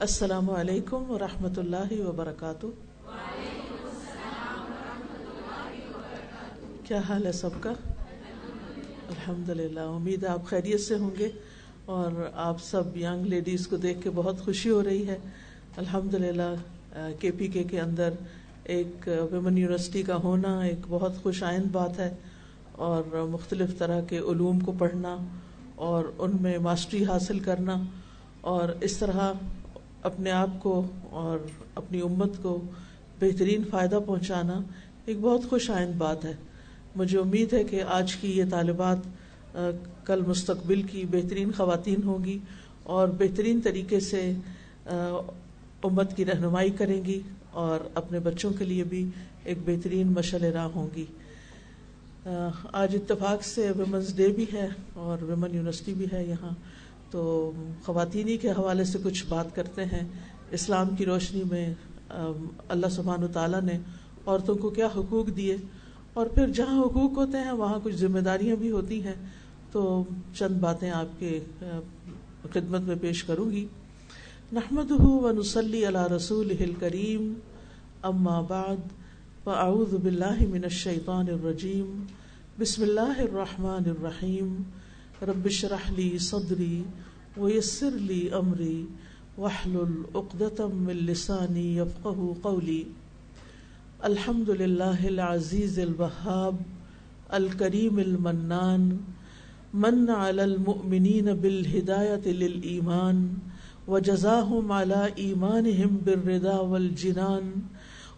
السلام علیکم ورحمۃ اللہ وبرکاتہ۔ کیا حال ہے سب کا؟ الحمد للہ امید ہے آپ خیریت سے ہوں گے۔ اور آپ سب ینگ لیڈیز کو دیکھ کے بہت خوشی ہو رہی ہے۔ الحمد للہ کے پی کے کے اندر ایک ویمن یونیورسٹی کا ہونا ایک بہت خوش آئند بات ہے۔ اور مختلف طرح کے علوم کو پڑھنا اور ان میں ماسٹری حاصل کرنا۔ اور اس طرح اپنے آپ کو اور اپنی امت کو بہترین فائدہ پہنچانا ایک بہت خوش آئند بات ہے۔ مجھے امید ہے کہ آج کی یہ طالبات کل مستقبل کی بہترین خواتین ہوں گی اور بہترین طریقے سے امت کی رہنمائی کریں گی اور اپنے بچوں کے لیے بھی ایک بہترین مشل راہ ہوں گی۔ آج اتفاق سے ویمنس ڈے بھی ہے اور ویمن یونیورسٹی بھی ہے یہاں۔ تو خواتین کے حوالے سے کچھ بات کرتے ہیں۔ اسلام کی روشنی میں اللہ سبحان تعالیٰ نے عورتوں کو کیا حقوق دیے؟ اور پھر جہاں حقوق ہوتے ہیں، وہاں کچھ ذمہ داریاں بھی ہوتی ہیں۔ تو چند باتیں آپ کے خدمت میں پیش کروں گی۔ نحمد و نسلی اللہ رسول کریم اما بعد، فاعوذ باللہ من الشیطان الرجیم، بسم اللہ الرحمن الرحیم۔ ربش رحلی صدری ویسر لی امری وحل العقدم السانی یفق قولی الحمد للہ العزیز البحاب الکریم المنان من على المؤمنین بالہدایت للایمان وجزاهم على ایمانهم بالرضا والجنان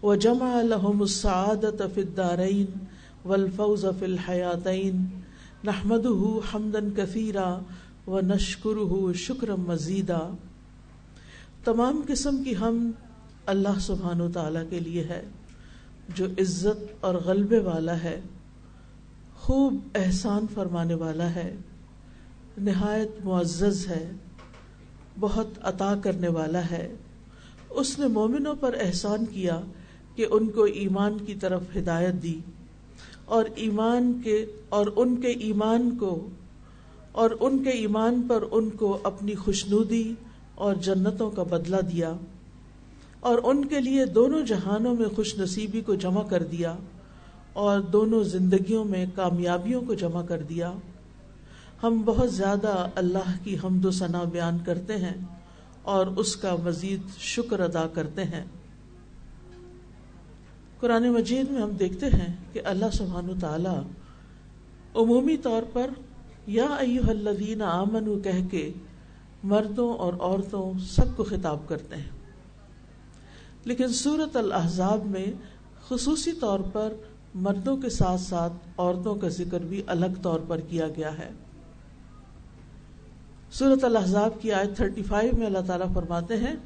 وجمع لهم السعادة في الدارين والفوز في الحياتين نحمد حمدن کثیرا و نشکر ہو شکر مزیدہ۔ تمام قسم کی ہم اللہ سبحان و تعالی کے لیے ہے، جو عزت اور غلبے والا ہے، خوب احسان فرمانے والا ہے، نہایت معزز ہے، بہت عطا کرنے والا ہے۔ اس نے مومنوں پر احسان کیا کہ ان کو ایمان کی طرف ہدایت دی، اور ایمان کے، اور ان کے ایمان کو اور ان کے ایمان پر ان کو اپنی خوشنودی اور جنتوں کا بدلہ دیا اور ان کے لیے دونوں جہانوں میں خوش نصیبی کو جمع کر دیا اور دونوں زندگیوں میں کامیابیوں کو جمع کر دیا۔ ہم بہت زیادہ اللہ کی حمد و ثنا بیان کرتے ہیں اور اس کا مزید شکر ادا کرتے ہیں۔ قرآن مجید میں ہم دیکھتے ہیں کہ اللہ سبحان تعالی عمومی طور پر یا ایو الذین آمن کہہ کے مردوں اور عورتوں سب کو خطاب کرتے ہیں۔ لیکن صورت الحضاب میں خصوصی طور پر مردوں کے ساتھ ساتھ عورتوں کا ذکر بھی الگ طور پر کیا گیا ہے۔ سورت الحضاب کی آیت 35 میں اللہ تعالیٰ فرماتے ہیں،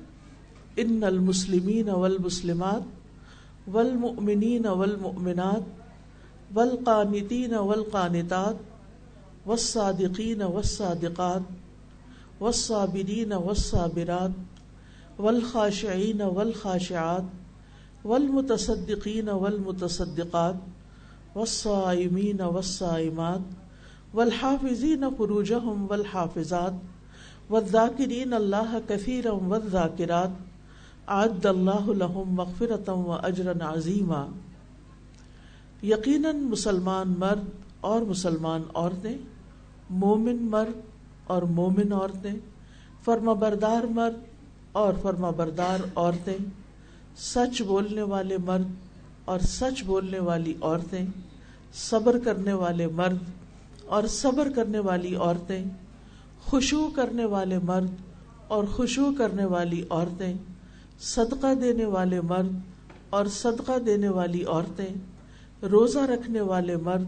ان المسلمین والمسلمات والمؤمنین والمؤمنات والقانتین والقانتات والصادقین والصادقات والصابرین والصابرات والخاشعین والخاشعات والمتصدقین والمتصدقات والصائمین والصائمات والحافظین فروجهم والحافظات والذاکرین اللہ کثیرا والذاکرات عد اللہ لہم مغفرتم و اجرا عظیما یقیناً مسلمان مرد اور مسلمان عورتیں مومن مرد اور مومن عورتیں، فرما بردار مرد اور فرما بردار عورتیں، سچ بولنے والے مرد اور سچ بولنے والی عورتیں، صبر کرنے والے مرد اور صبر کرنے والی عورتیں، خوشبو کرنے والے مرد اور خوشبو کرنے والی عورتیں، صدقہ دینے والے مرد اور صدقہ دینے والی عورتیں، روزہ رکھنے والے مرد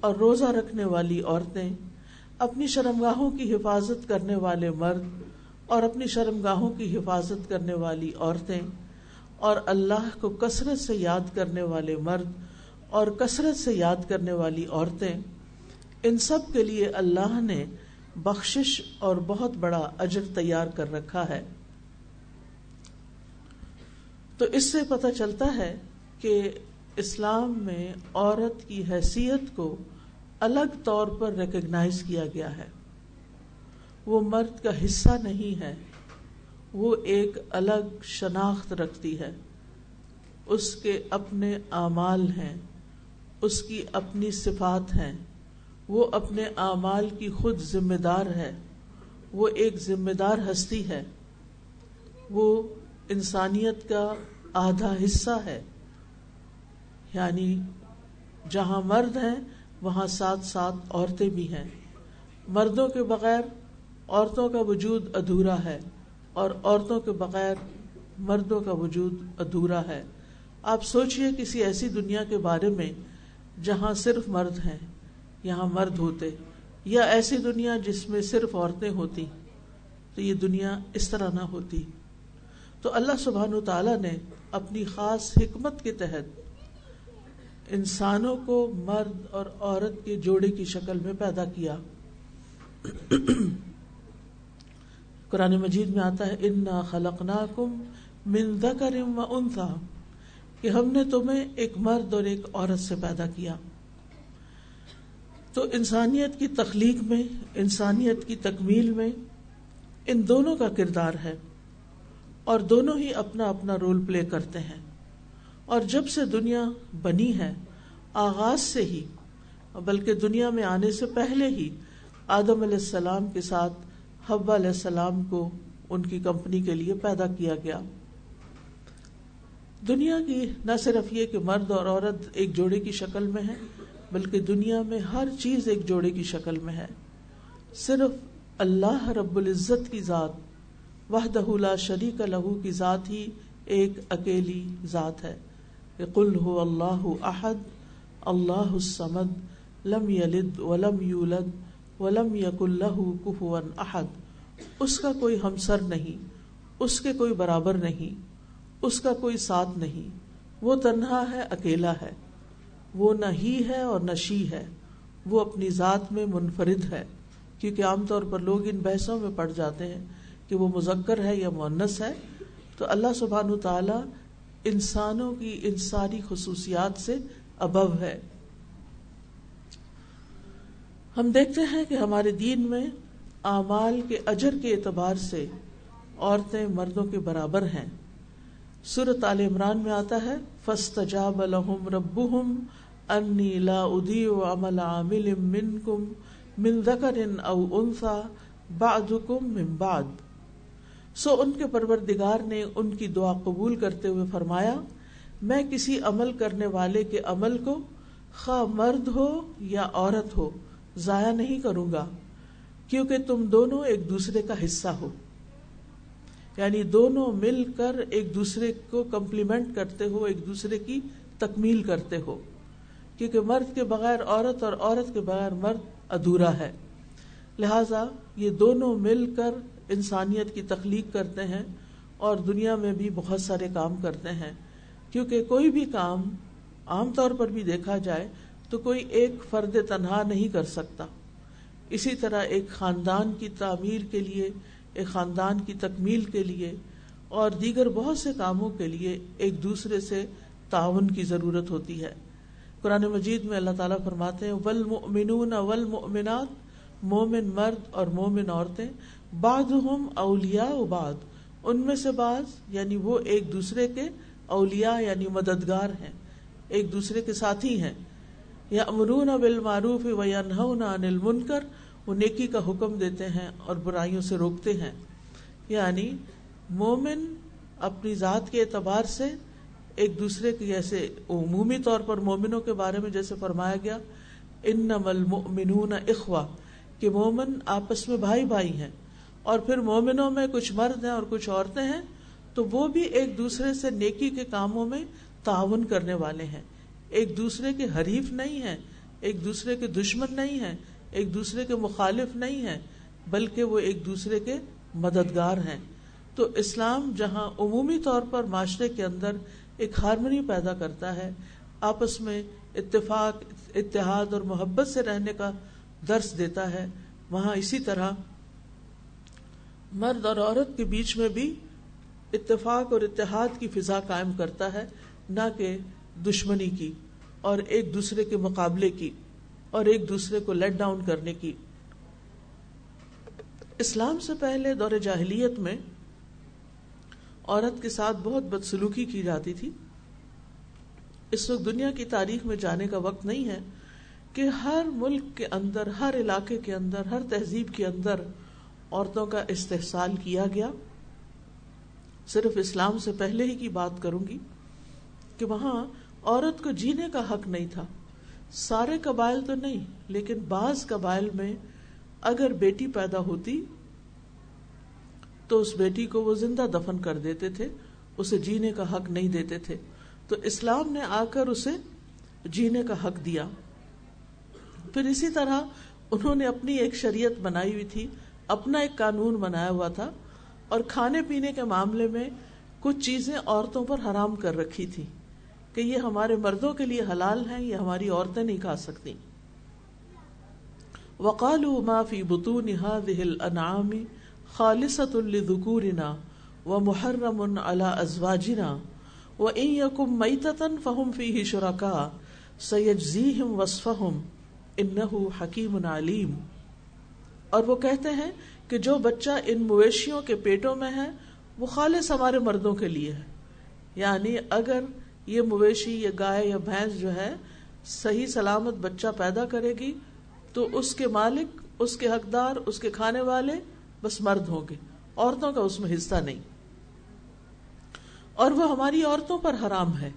اور روزہ رکھنے والی عورتیں۔ اپنی شرمگاہوں کی حفاظت کرنے والے مرد اور اپنی شرمگاہوں کی حفاظت کرنے والی عورتیں اور اللہ کو کثرت سے یاد کرنے والے مرد اور کثرت سے یاد کرنے والی عورتیں، ان سب کے لیے اللہ نے بخشش اور بہت بڑا اجر تیار کر رکھا ہے۔ تو اس سے پتہ چلتا ہے کہ اسلام میں عورت کی حیثیت کو الگ طور پر ریکگنائز کیا گیا ہے۔ وہ مرد کا حصہ نہیں ہے، وہ ایک الگ شناخت رکھتی ہے۔ اس کے اپنے اعمال ہیں، اس کی اپنی صفات ہیں۔ وہ اپنے اعمال کی خود ذمہ دار ہے۔ وہ ایک ذمہ دار ہستی ہے۔ وہ انسانیت کا آدھا حصہ ہے۔ یعنی جہاں مرد ہیں وہاں ساتھ ساتھ عورتیں بھی ہیں۔ مردوں کے بغیر عورتوں کا وجود ادھورا ہے اور عورتوں کے بغیر مردوں کا وجود ادھورا ہے۔ آپ سوچئے کسی ایسی دنیا کے بارے میں جہاں صرف مرد ہیں، یہاں مرد ہوتے، یا ایسی دنیا جس میں صرف عورتیں ہوتی، تو یہ دنیا اس طرح نہ ہوتی۔ تو اللہ سبحان تعالیٰ نے اپنی خاص حکمت کے تحت انسانوں کو مرد اور عورت کے جوڑے کی شکل میں پیدا کیا۔ قرآن مجید میں آتا ہے، انا خلق ناکم مندا کرم و انسا کہ ہم نے تمہیں ایک مرد اور ایک عورت سے پیدا کیا۔ تو انسانیت کی تخلیق میں، انسانیت کی تکمیل میں ان دونوں کا کردار ہے اور دونوں ہی اپنا اپنا رول پلے کرتے ہیں۔ اور جب سے دنیا بنی ہے، آغاز سے ہی، بلکہ دنیا میں آنے سے پہلے ہی، آدم علیہ السلام کے ساتھ حبا علیہ السلام کو ان کی کمپنی کے لیے پیدا کیا گیا۔ دنیا کی نہ صرف یہ کہ مرد اور عورت ایک جوڑے کی شکل میں ہے بلکہ دنیا میں ہر چیز ایک جوڑے کی شکل میں ہے۔ صرف اللہ رب العزت کی ذات، وحدہ لا شریک لہو کی ذات ہی ایک اکیلی ذات ہے۔ قل ہو اللہ احد اللہ السمد لم یلد ولم یولد ولم یق اللہ کفون احد اس کا کوئی ہمسر نہیں، اس کے کوئی برابر نہیں، اس کا کوئی ساتھ نہیں۔ وہ تنہا ہے، اکیلا ہے۔ وہ نہ ہی ہے اور نہ شی ہے۔ وہ اپنی ذات میں منفرد ہے۔ کیونکہ عام طور پر لوگ ان بحثوں میں پڑ جاتے ہیں کہ وہ مذکر ہے یا مونس ہے۔ تو اللہ سبحان تعالی انسانوں کی ان ساری خصوصیات سے ابو ہے۔ ہم دیکھتے ہیں کہ ہمارے دین میں اعمال کے اجر کے اعتبار سے عورتیں مردوں کے برابر ہیں۔ سورت عال عمران میں آتا ہے فسط جاب الحم رب انی لا ادی و عمل عامل منکم من ذکر او انثى بعضکم من بعد سو ان کے پروردگار نے ان کی دعا قبول کرتے ہوئے فرمایا، میں کسی عمل کرنے والے کے عمل کو خواہ مرد ہو یا عورت ہو، ضائع نہیں کروں گا، کیونکہ تم دونوں ایک دوسرے کا حصہ ہو۔ یعنی دونوں مل کر ایک دوسرے کو کمپلیمنٹ کرتے ہو، ایک دوسرے کی تکمیل کرتے ہو۔ کیونکہ مرد کے بغیر عورت اور عورت کے بغیر مرد ادھورا ہے۔ لہذا یہ دونوں مل کر انسانیت کی تخلیق کرتے ہیں اور دنیا میں بھی بہت سارے کام کرتے ہیں۔ کیونکہ کوئی بھی کام عام طور پر بھی دیکھا جائے تو کوئی ایک فرد تنہا نہیں کر سکتا۔ اسی طرح ایک خاندان کی تعمیر کے لیے، ایک خاندان کی تکمیل کے لیے اور دیگر بہت سے کاموں کے لیے ایک دوسرے سے تعاون کی ضرورت ہوتی ہے۔ قرآن مجید میں اللہ تعالیٰ فرماتے ہیں ول مومن مرد اور مومن عورتیں۔ بعض ہم اولیا بعد ان میں سے بعض یعنی وہ ایک دوسرے کے اولیا یعنی مددگار ہیں، ایک دوسرے کے ساتھی ہیں۔ یا امرون بال معروف و یا انل منکر وہ نیکی کا حکم دیتے ہیں اور برائیوں سے روکتے ہیں۔ یعنی مومن اپنی ذات کے اعتبار سے ایک دوسرے کی جیسے عمومی طور پر مومنوں کے بارے میں جیسے فرمایا گیا ان نمل اخوا کہ مومن آپس میں بھائی بھائی ہیں۔ اور پھر مومنوں میں کچھ مرد ہیں اور کچھ عورتیں ہیں، تو وہ بھی ایک دوسرے سے نیکی کے کاموں میں تعاون کرنے والے ہیں۔ ایک دوسرے کے حریف نہیں ہیں، ایک دوسرے کے دشمن نہیں ہیں، ایک دوسرے کے مخالف نہیں ہیں، بلکہ وہ ایک دوسرے کے مددگار ہیں۔ تو اسلام جہاں عمومی طور پر معاشرے کے اندر ایک ہارمنی پیدا کرتا ہے، آپس میں اتفاق، اتحاد اور محبت سے رہنے کا درس دیتا ہے، وہاں اسی طرح مرد اور عورت کے بیچ میں بھی اتفاق اور اتحاد کی فضا قائم کرتا ہے، نہ کہ دشمنی کی اور ایک دوسرے کے مقابلے کی اور ایک دوسرے کو لیٹ ڈاؤن کرنے کی۔ اسلام سے پہلے دور جاہلیت میں عورت کے ساتھ بہت بدسلوکی کی جاتی تھی۔ اس وقت دنیا کی تاریخ میں جانے کا وقت نہیں ہے کہ ہر ملک کے اندر، ہر علاقے کے اندر، ہر تہذیب کے اندر عورتوں کا استحصال کیا گیا۔ صرف اسلام سے پہلے ہی کی بات کروں گی کہ وہاں عورت کو جینے کا حق نہیں تھا۔ سارے قبائل تو نہیں، لیکن بعض قبائل میں اگر بیٹی پیدا ہوتی تو اس بیٹی کو وہ زندہ دفن کر دیتے تھے، اسے جینے کا حق نہیں دیتے تھے۔ تو اسلام نے آ کر اسے جینے کا حق دیا۔ پھر اسی طرح انہوں نے اپنی ایک شریعت بنائی ہوئی تھی اپنا ایک قانون بنایا ہوا تھا اور کھانے پینے کے معاملے میں کچھ چیزیں عورتوں پر حرام کر رکھی تھی کہ یہ ہمارے مردوں کے لیے حلال ہیں، یہ ہماری عورتیں نہیں کھا سکتی۔ وقال ما فی بطون هذه الانعام خالصۃ لذکورنا ومحرم على ازواجنا وان يكن میتۃ فهم فيه شركاء، سيجزيهم وصفهم انه حکیم علیم اور وہ کہتے ہیں کہ جو بچہ ان مویشیوں کے پیٹوں میں ہے، وہ خالص ہمارے مردوں کے لیے ہے۔ یعنی اگر یہ مویشی یا گائے یا بھینس جو ہے، صحیح سلامت بچہ پیدا کرے گی، تو اس کے مالک، اس کے حقدار، اس کے کھانے والے بس مرد ہوں گے۔ عورتوں کا اس میں حصہ نہیں۔ اور وہ ہماری عورتوں پر حرام ہے۔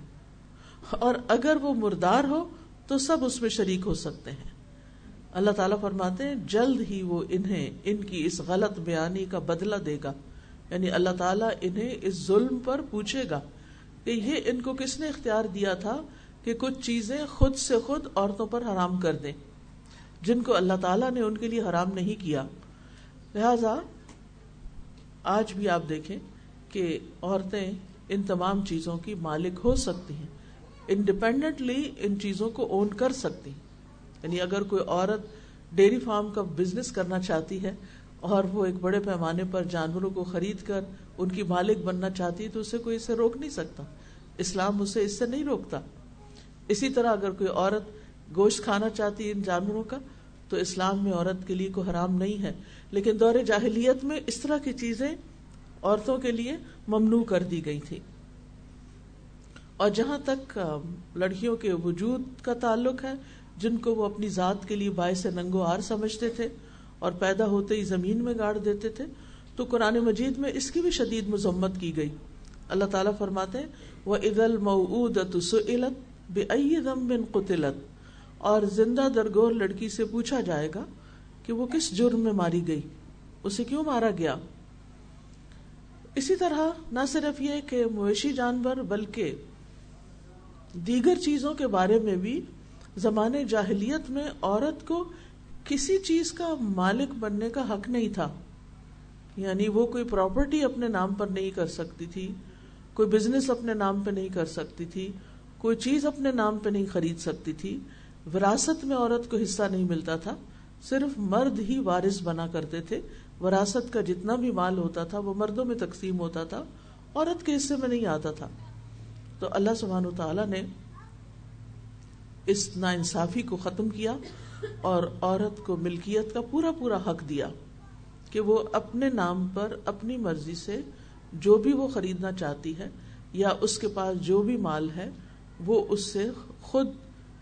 اور اگر وہ مردار ہو، تو سب اس میں شریک ہو سکتے ہیں۔ اللہ تعالیٰ فرماتے ہیں، جلد ہی وہ انہیں، ان کی اس غلط بیانی کا بدلہ دے گا۔ یعنی اللہ تعالیٰ انہیں اس ظلم پر پوچھے گا کہ یہ ان کو کس نے اختیار دیا تھا کہ کچھ چیزیں خود سے خود عورتوں پر حرام کر دیں۔ جن کو اللہ تعالیٰ نے ان کے لیے حرام نہیں کیا۔ لہذا آج بھی آپ دیکھیں کہ عورتیں ان تمام چیزوں کی مالک ہو سکتی ہیں۔ انڈیپینڈنٹلی ان چیزوں کو اون کر سکتی ہیں۔ یعنی اگر کوئی عورت ڈیری فارم کا بزنس کرنا چاہتی ہے اور وہ ایک بڑے پیمانے پر جانوروں کو خرید کر ان کی مالک بننا چاہتی ہے تو اسے کوئی اسے روک نہیں سکتا۔ اسلام اسے اس سے نہیں روکتا۔ اسی طرح اگر کوئی عورت گوشت کھانا چاہتی ہے ان جانوروں کا، تو اسلام میں عورت کے لیے کوئی حرام نہیں ہے۔ لیکن دور جاہلیت میں اس طرح کی چیزیں عورتوں کے لیے ممنوع کر دی گئی تھی اور جہاں تک لڑکیوں کے وجود کا تعلق ہے جن کو وہ اپنی ذات کے لیے باعث ننگو آر سمجھتے تھے اور پیدا ہوتے ہی زمین میں گاڑ دیتے تھے، تو قرآن مجید میں اس کی بھی شدید مذمت کی گئی۔ اللہ تعالیٰ فرماتے وہ عید المعت بے بن قطلت اور زندہ درگور لڑکی سے پوچھا جائے گا کہ وہ کس جرم میں ماری گئی، اسے کیوں مارا گیا؟ اسی طرح نہ صرف یہ کہ مویشی جانور بلکہ دیگر چیزوں کے بارے میں بھی زمانے جاہلیت میں عورت کو کسی چیز کا مالک بننے کا حق نہیں تھا۔ یعنی وہ کوئی پراپرٹی اپنے نام پر نہیں کر سکتی تھی، کوئی بزنس اپنے نام پہ نہیں کر سکتی تھی، کوئی چیز اپنے نام پہ نہیں خرید سکتی تھی۔ وراثت میں عورت کو حصہ نہیں ملتا تھا، صرف مرد ہی وارث بنا کرتے تھے۔ وراثت کا جتنا بھی مال ہوتا تھا، وہ مردوں میں تقسیم ہوتا تھا، عورت کے حصے میں نہیں آتا تھا۔ تو اللہ سبحانہ تعالیٰ نے اس نا انصافی کو ختم کیا اور عورت کو ملکیت کا پورا پورا حق دیا کہ وہ اپنے نام پر اپنی مرضی سے جو بھی وہ خریدنا چاہتی ہے یا اس کے پاس جو بھی مال ہے، وہ اس سے خود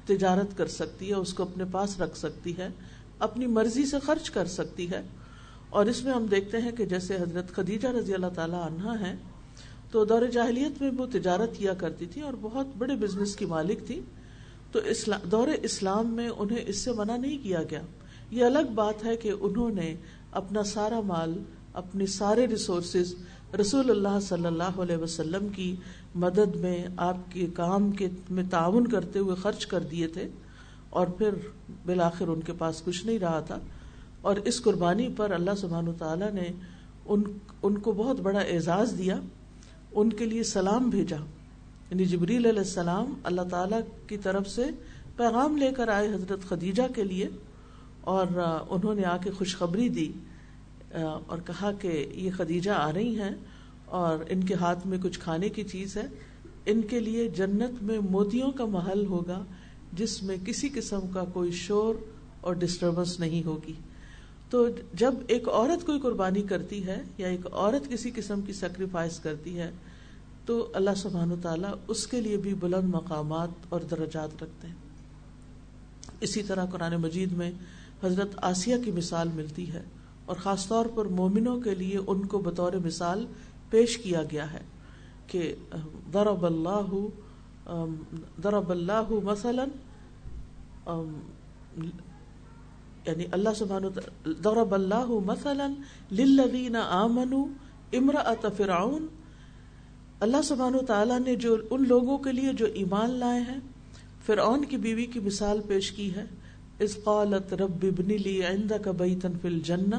تجارت کر سکتی ہے، اس کو اپنے پاس رکھ سکتی ہے، اپنی مرضی سے خرچ کر سکتی ہے۔ اور اس میں ہم دیکھتے ہیں کہ جیسے حضرت خدیجہ رضی اللہ تعالی عنہ ہے تو دور جاہلیت میں وہ تجارت کیا کرتی تھی اور بہت بڑے بزنس کی مالک تھی تو اسلام دور اسلام میں انہیں اس سے منع نہیں کیا گیا۔ یہ الگ بات ہے کہ انہوں نے اپنا سارا مال اپنے سارے ریسورسز رسول اللہ صلی اللہ علیہ وسلم کی مدد میں، آپ کے کام کے میں تعاون کرتے ہوئے خرچ کر دیے تھے اور پھر بالآخر ان کے پاس کچھ نہیں رہا تھا۔ اور اس قربانی پر اللہ سبحانہ تعالیٰ نے ان ان کو بہت بڑا اعزاز دیا، ان کے لیے سلام بھیجا۔ یعنی جبریل علیہ السلام اللہ تعالی کی طرف سے پیغام لے کر آئے حضرت خدیجہ کے لیے اور انہوں نے آ کے خوشخبری دی اور کہا کہ یہ خدیجہ آ رہی ہیں اور ان کے ہاتھ میں کچھ کھانے کی چیز ہے، ان کے لیے جنت میں موتیوں کا محل ہوگا جس میں کسی قسم کا کوئی شور اور ڈسٹربنس نہیں ہوگی۔ تو جب ایک عورت کوئی قربانی کرتی ہے یا ایک عورت کسی قسم کی سیکریفائس کرتی ہے تو اللہ سبحان و تعالیٰ اس کے لیے بھی بلند مقامات اور درجات رکھتے ہیں۔ اسی طرح قرآن مجید میں حضرت آسیہ کی مثال ملتی ہے اور خاص طور پر مومنوں کے لیے ان کو بطور مثال پیش کیا گیا ہے کہ ضرب اللہ ضرب اللہ مثلا یعنی اللہ سبحانہ ضرب اللہ مثلا للذین آمنوا امرأة فرعون اللہ سبحانہ تعالیٰ نے جو ان لوگوں کے لیے جو ایمان لائے ہیں، فرعون کی بیوی کی مثال پیش کی ہے۔ اس قالت رب ابن لی عندک بیتن فی الجنہ۔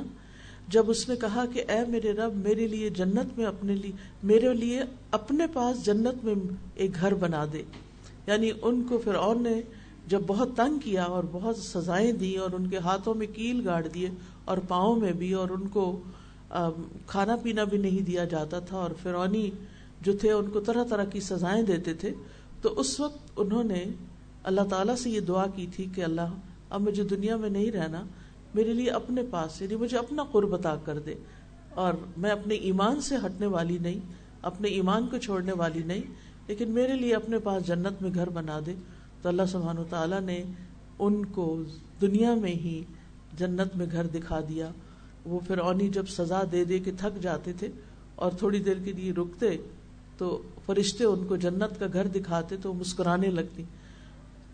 جب اس نے کہا کہ اے میرے رب، میرے لیے جنت میں اپنے لیے میرے لیے اپنے پاس جنت میں ایک گھر بنا دے۔ یعنی ان کو فرعون نے جب بہت تنگ کیا اور بہت سزائیں دی اور ان کے ہاتھوں میں کیل گاڑ دیے اور پاؤں میں بھی اور ان کو کھانا پینا بھی نہیں دیا جاتا تھا اور فرونی جو تھے ان کو طرح طرح کی سزائیں دیتے تھے، تو اس وقت انہوں نے اللہ تعالیٰ سے یہ دعا کی تھی کہ اللہ، اب مجھے دنیا میں نہیں رہنا، میرے لیے اپنے پاس یعنی مجھے اپنا قرب عطا کر دے، اور میں اپنے ایمان سے ہٹنے والی نہیں، اپنے ایمان کو چھوڑنے والی نہیں، لیکن میرے لیے اپنے پاس جنت میں گھر بنا دے۔ تو اللہ سبحان و تعالیٰ نے ان کو دنیا میں ہی جنت میں گھر دکھا دیا۔ وہ پھر اونی جب سزا دے دے کے تھک جاتے تھے اور تھوڑی دیر کے لیے رکتے تو فرشتے ان کو جنت کا گھر دکھاتے تو مسکرانے لگتی۔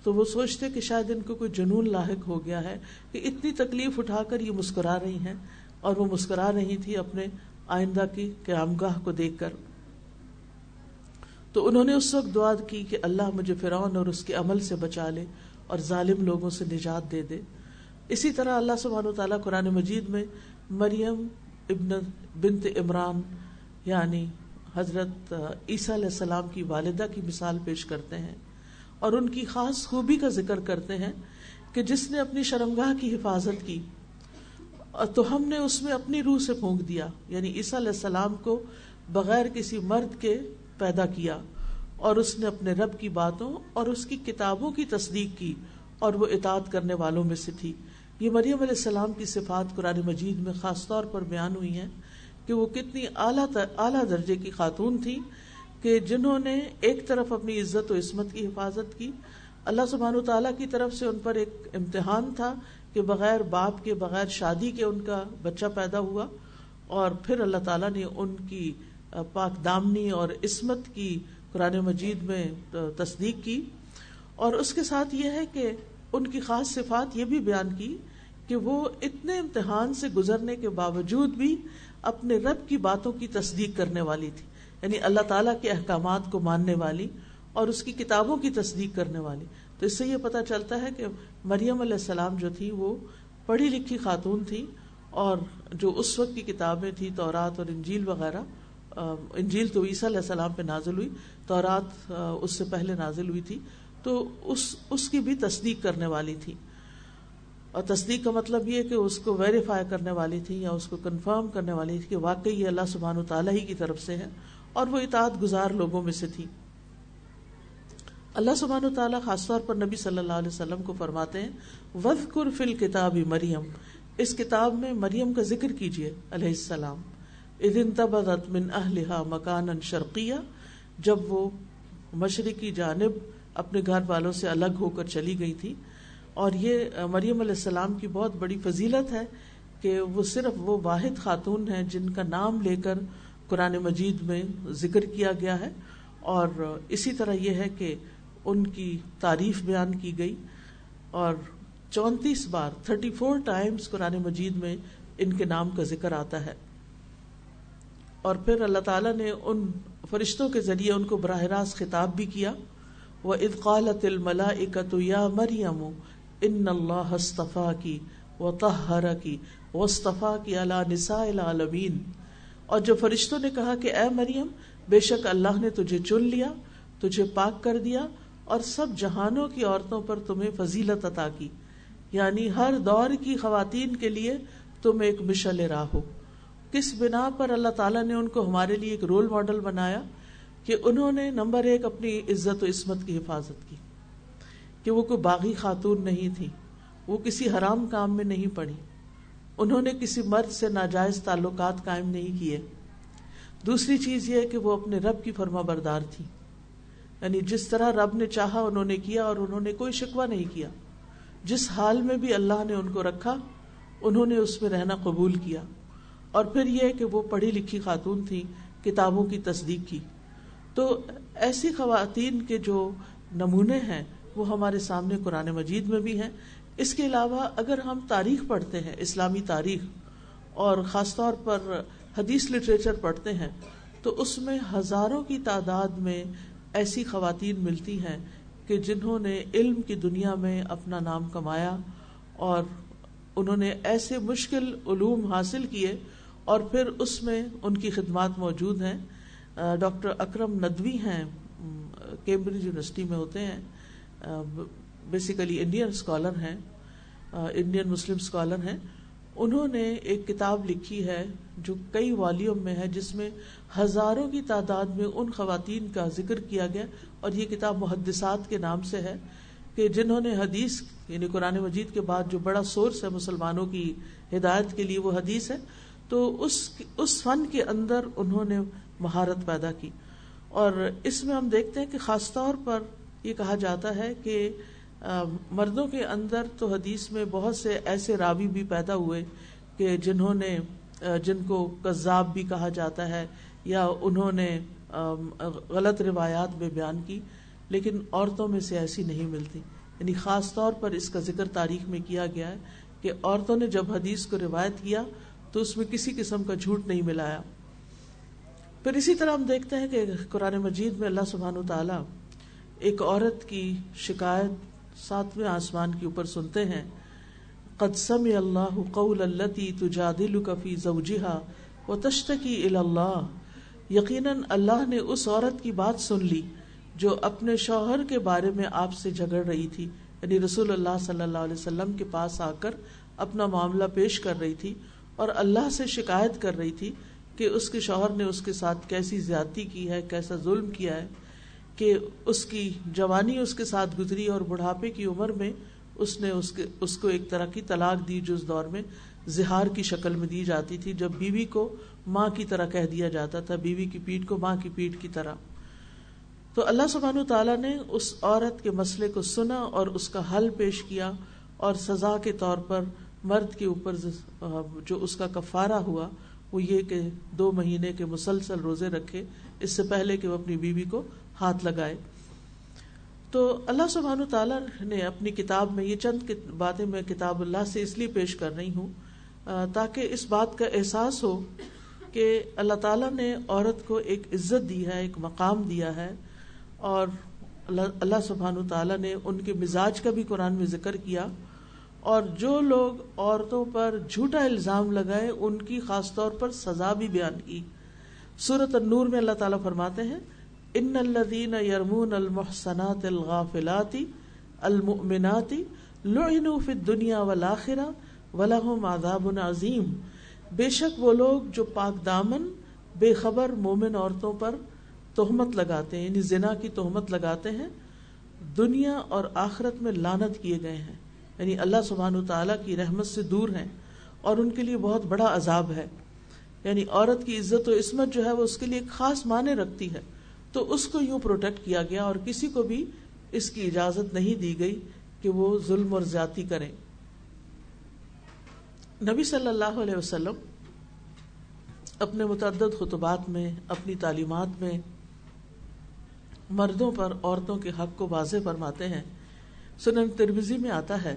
تو وہ سوچتے کہ شاید ان کو کوئی جنون لاحق ہو گیا ہے کہ اتنی تکلیف اٹھا کر یہ مسکرا رہی ہیں اور وہ مسکرا رہی تھی اپنے آئندہ کی قیام گاہ کو دیکھ کر۔ تو انہوں نے اس وقت دعا کی کہ اللہ مجھے فرعون اور اس کے عمل سے بچا لے اور ظالم لوگوں سے نجات دے دے۔ اسی طرح اللہ سبحانہ و تعالیٰ قرآن مجید میں مریم ابن بنت عمران یعنی حضرت عیسیٰ علیہ السلام کی والدہ کی مثال پیش کرتے ہیں اور ان کی خاص خوبی کا ذکر کرتے ہیں کہ جس نے اپنی شرمگاہ کی حفاظت کی تو ہم نے اس میں اپنی روح سے پھونک دیا یعنی عیسیٰ علیہ السلام کو بغیر کسی مرد کے پیدا کیا اور اس نے اپنے رب کی باتوں اور اس کی کتابوں کی تصدیق کی اور وہ اطاعت کرنے والوں میں سے تھی۔ یہ مریم علیہ السلام کی صفات قرآن مجید میں خاص طور پر بیان ہوئی ہیں کہ وہ کتنی اعلیٰ اعلیٰ درجے کی خاتون تھی کہ جنہوں نے ایک طرف اپنی عزت و عصمت کی حفاظت کی۔ اللہ سبحان و تعالیٰ کی طرف سے ان پر ایک امتحان تھا کہ بغیر باپ کے، بغیر شادی کے ان کا بچہ پیدا ہوا اور پھر اللہ تعالیٰ نے ان کی پاک دامنی اور عصمت کی قرآن مجید میں تصدیق کی۔ اور اس کے ساتھ یہ ہے کہ ان کی خاص صفات یہ بھی بیان کی کہ وہ اتنے امتحان سے گزرنے کے باوجود بھی اپنے رب کی باتوں کی تصدیق کرنے والی تھی یعنی اللہ تعالیٰ کے احکامات کو ماننے والی اور اس کی کتابوں کی تصدیق کرنے والی۔ تو اس سے یہ پتا چلتا ہے کہ مریم علیہ السلام جو تھی، وہ پڑھی لکھی خاتون تھی اور جو اس وقت کی کتابیں تھیں، تورات اور انجیل وغیرہ انجیل تو عیسیٰ علیہ السلام پہ نازل ہوئی تو رات اس سے پہلے نازل ہوئی تھی۔ تو اس اس کی بھی تصدیق کرنے والی تھی۔ اور تصدیق کا مطلب یہ کہ اس کو ویریفائی کرنے والی تھی یا اس کو کنفرم کرنے والی تھی کہ واقعی یہ اللہ سبحان و تعالیٰ ہی کی طرف سے ہے اور وہ اطاعت گزار لوگوں میں سے تھی۔ اللہ سبحان و تعالیٰ خاص طور پر نبی صلی اللہ علیہ وسلم کو فرماتے ہیں وز فل کتاب مریم اس کتاب میں مریم کا ذکر کیجیے علیہ السلام۔ ادن تبدت من اہلہا مکان شرقیہ۔ جب وہ مشرقی جانب اپنے گھر والوں سے الگ ہو کر چلی گئی تھی اور یہ مریم علیہ السلام کی بہت بڑی فضیلت ہے کہ وہ صرف وہ واحد خاتون ہیں جن کا نام لے کر قرآن مجید میں ذکر کیا گیا ہے اور اسی طرح یہ ہے کہ ان کی تعریف بیان کی گئی اور چونتیس بار تھرٹی فور ٹائمز قرآن مجید میں ان کے نام کا ذکر آتا ہے اور پھر اللہ تعالیٰ نے ان فرشتوں کے ذریعے ان کو براہ راست خطاب بھی کیا۔ وہ ادقالت الملا اکت یا مریم ان اللہ استفا کی و تہرا کی وصطفیٰ کی اللہ نساء العالمین۔ اور جو فرشتوں نے کہا کہ اے مریم، بے شک اللہ نے تجھے چن لیا، تجھے پاک کر دیا، اور سب جہانوں کی عورتوں پر تمہیں فضیلت عطا کی۔ یعنی ہر دور کی خواتین کے لیے تم ایک مشل راہ ہو۔ کس بنا پر اللہ تعالیٰ نے ان کو ہمارے لیے ایک رول ماڈل بنایا کہ انہوں نے نمبر ایک اپنی عزت و عصمت کی حفاظت کی۔ کہ وہ کوئی باغی خاتون نہیں تھی، وہ کسی حرام کام میں نہیں پڑی انہوں نے کسی مرد سے ناجائز تعلقات قائم نہیں کیے۔ دوسری چیز یہ کہ وہ اپنے رب کی فرما بردار تھی۔ یعنی جس طرح رب نے چاہا انہوں نے کیا اور انہوں نے کوئی شکوہ نہیں کیا۔ جس حال میں بھی اللہ نے ان کو رکھا، انہوں نے اس میں رہنا قبول کیا۔ اور پھر یہ کہ وہ پڑھی لکھی خاتون تھی کتابوں کی تصدیق کی۔ تو ایسی خواتین کے جو نمونے ہیں وہ ہمارے سامنے قرآن مجید میں بھی ہیں۔ اس کے علاوہ اگر ہم تاریخ پڑھتے ہیں، اسلامی تاریخ، اور خاص طور پر حدیث لٹریچر پڑھتے ہیں، تو اس میں ہزاروں کی تعداد میں ایسی خواتین ملتی ہیں کہ جنہوں نے علم کی دنیا میں اپنا نام کمایا اور انہوں نے ایسے مشکل علوم حاصل کیے اور پھر اس میں ان کی خدمات موجود ہیں۔ ڈاکٹر اکرم ندوی ہیں کیمبرج یونیورسٹی میں ہوتے ہیں۔ بیسیکلی انڈین اسکالر ہیں انڈین مسلم اسکالر ہیں. انہوں نے ایک کتاب لکھی ہے جو کئی والیوم میں ہے، جس میں ہزاروں کی تعداد میں ان خواتین کا ذکر کیا گیا اور یہ کتاب محدثات کے نام سے ہے کہ جنہوں نے حدیث یعنی قرآن مجید کے بعد جو بڑا سورس ہے مسلمانوں کی ہدایت کے لیے وہ حدیث ہے، تو اس اس فن کے اندر انہوں نے مہارت پیدا کی۔ اور اس میں ہم دیکھتے ہیں کہ خاص طور پر یہ کہا جاتا ہے کہ مردوں کے اندر تو حدیث میں بہت سے ایسے راوی بھی پیدا ہوئے کہ جنہوں نے جن کو کذاب بھی کہا جاتا ہے یا انہوں نے غلط روایات میں بیان کی، لیکن عورتوں میں سے ایسی نہیں ملتی۔ یعنی خاص طور پر اس کا ذکر تاریخ میں کیا گیا ہے کہ عورتوں نے جب حدیث کو روایت کیا تو اس میں کسی قسم کا جھوٹ نہیں ملایا۔ پھر اسی طرح ہم دیکھتے ہیں کہ قرآن مجید میں اللہ سبحان و تعالیٰ ایک عورت کی شکایت ساتویں آسمان کے اوپر سنتے ہیں۔ قدسم اللہ قول التی تجادل کفی زوجہا و تشتکی اللہ۔ یقیناً اللہ نے اس عورت کی بات سن لی جو اپنے شوہر کے بارے میں آپ سے جھگڑ رہی تھی۔ یعنی رسول اللہ صلی اللہ علیہ وسلم کے پاس آ کر اپنا معاملہ پیش کر رہی تھی اور اللہ سے شکایت کر رہی تھی کہ اس کے شوہر نے اس کے ساتھ کیسی زیادتی کی ہے، کیسا ظلم کیا ہے۔ کہ اس کی جوانی اس کے ساتھ گزری اور بڑھاپے کی عمر میں اس نے اس کے اس کو ایک طرح کی طلاق دی، جو اس دور میں زہار کی شکل میں دی جاتی تھی۔ جب بیوی کو ماں کی طرح کہہ دیا جاتا تھا، بیوی کی پیٹ کو ماں کی پیٹ کی طرح۔ تو اللہ سبحان تعالیٰ نے اس عورت کے مسئلے کو سنا اور اس کا حل پیش کیا اور سزا کے طور پر مرد کے اوپر جو اس کا کفارہ ہوا، وہ یہ کہ دو مہینے کے مسلسل روزے رکھے۔ اس سے پہلے کہ وہ اپنی بیوی کو ہاتھ لگائے۔ تو اللہ سبحان تعالیٰ نے اپنی کتاب میں یہ چند باتیں میں کتاب اللہ سے اس لیے پیش کر رہی ہوں تاکہ اس بات کا احساس ہو کہ اللہ تعالیٰ نے عورت کو ایک عزت دی ہے، ایک مقام دیا ہے، اور اللہ سبحان تعالیٰ نے ان کے مزاج کا بھی قرآن میں ذکر کیا۔ اور جو لوگ عورتوں پر جھوٹا الزام لگائے، ان کی خاص طور پر سزا بھی بیان کی۔ سورت النور میں اللہ تعالیٰ فرماتے ہیں ان الدین یرمون المحسنات الغافلاتی المؤمناتی لعنوا فی الدنیا والآخرہ ولہم عذاب عظیم۔ بے شک وہ لوگ جو پاک دامن، بے خبر مومن عورتوں پر تہمت لگاتے ہیں یعنی زنا کی تہمت لگاتے ہیں، دنیا اور آخرت میں لانت کیے گئے ہیں۔ یعنی اللہ سبحان و تعالیٰ کی رحمت سے دور ہیں اور ان کے لیے بہت بڑا عذاب ہے۔ یعنی عورت کی عزت و عصمت جو ہے وہ اس کے لیے ایک خاص معنی رکھتی ہے۔ تو اس کو یوں پروٹیکٹ کیا گیا اور کسی کو بھی اس کی اجازت نہیں دی گئی کہ وہ ظلم اور زیادتی کریں نبی صلی اللہ علیہ وسلم اپنے متعدد خطبات میں، اپنی تعلیمات میں مردوں پر، عورتوں کے حق کو واضح فرماتے ہیں۔ سنن تربیزی میں آتا ہے،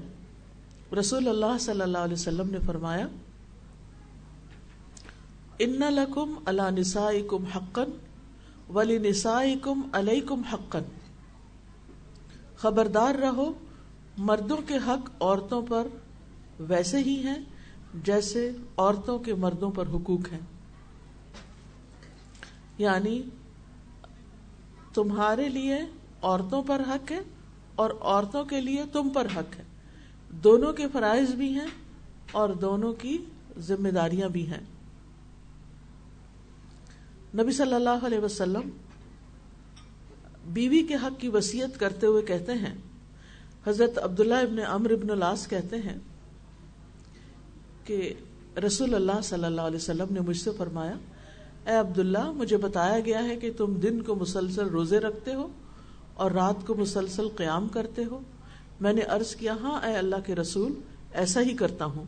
رسول اللہ صلی اللہ علیہ وسلم نے فرمایا، ان لکم اللہ نسائی کم حقن ولی نسائی کم علیہ کم حقن خبردار رہو، مردوں کے حق عورتوں پر ویسے ہی ہیں جیسے عورتوں کے مردوں پر حقوق ہیں۔ یعنی تمہارے لیے عورتوں پر حق ہے اور عورتوں کے لیے تم پر حق ہے۔ دونوں کے فرائض بھی ہیں اور دونوں کی ذمہ داریاں بھی ہیں۔ نبی صلی اللہ علیہ وسلم بیوی کے حق کی وسیعت کرتے ہوئے کہتے ہیں، حضرت عبداللہ ابن امر ابن الاس کہتے ہیں کہ رسول اللہ صلی اللہ علیہ وسلم نے مجھ سے فرمایا، اے عبداللہ، مجھے بتایا گیا ہے کہ تم دن کو مسلسل روزے رکھتے ہو اور رات کو مسلسل قیام کرتے ہو۔ میں نے عرض کیا ہاں اے اللہ کے رسول، ایسا ہی کرتا ہوں۔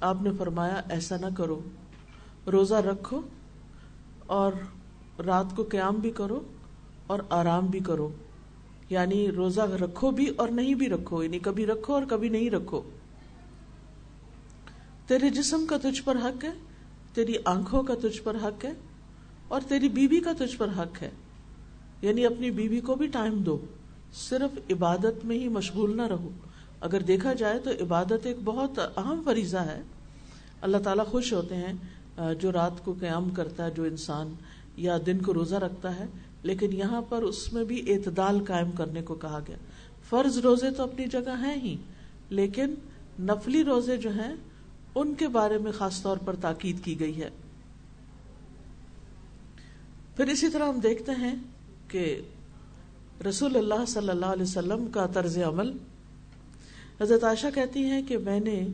آپ نے فرمایا، ایسا نہ کرو۔ روزہ رکھو اور رات کو قیام بھی کرو اور آرام بھی کرو۔ یعنی روزہ رکھو بھی اور نہیں بھی رکھو یعنی کبھی رکھو اور کبھی نہیں رکھو۔ تیرے جسم کا تجھ پر حق ہے، تیری آنکھوں کا تجھ پر حق ہے اور تیری بیوی کا تجھ پر حق ہے۔ یعنی اپنی بیوی کو بھی ٹائم دو، صرف عبادت میں ہی مشغول نہ رہو۔ اگر دیکھا جائے تو عبادت ایک بہت اہم فریضہ ہے۔ اللہ تعالیٰ خوش ہوتے ہیں جو رات کو قیام کرتا ہے، جو انسان یا دن کو روزہ رکھتا ہے، لیکن یہاں پر اس میں بھی اعتدال قائم کرنے کو کہا گیا۔ فرض روزے تو اپنی جگہ ہیں ہی، لیکن نفلی روزے جو ہیں، ان کے بارے میں خاص طور پر تاکید کی گئی ہے۔ پھر اسی طرح ہم دیکھتے ہیں کہ رسول اللہ صلی اللہ علیہ وسلم کا طرز عمل۔ حضرت عائشہ کہتی ہیں کہ میں نے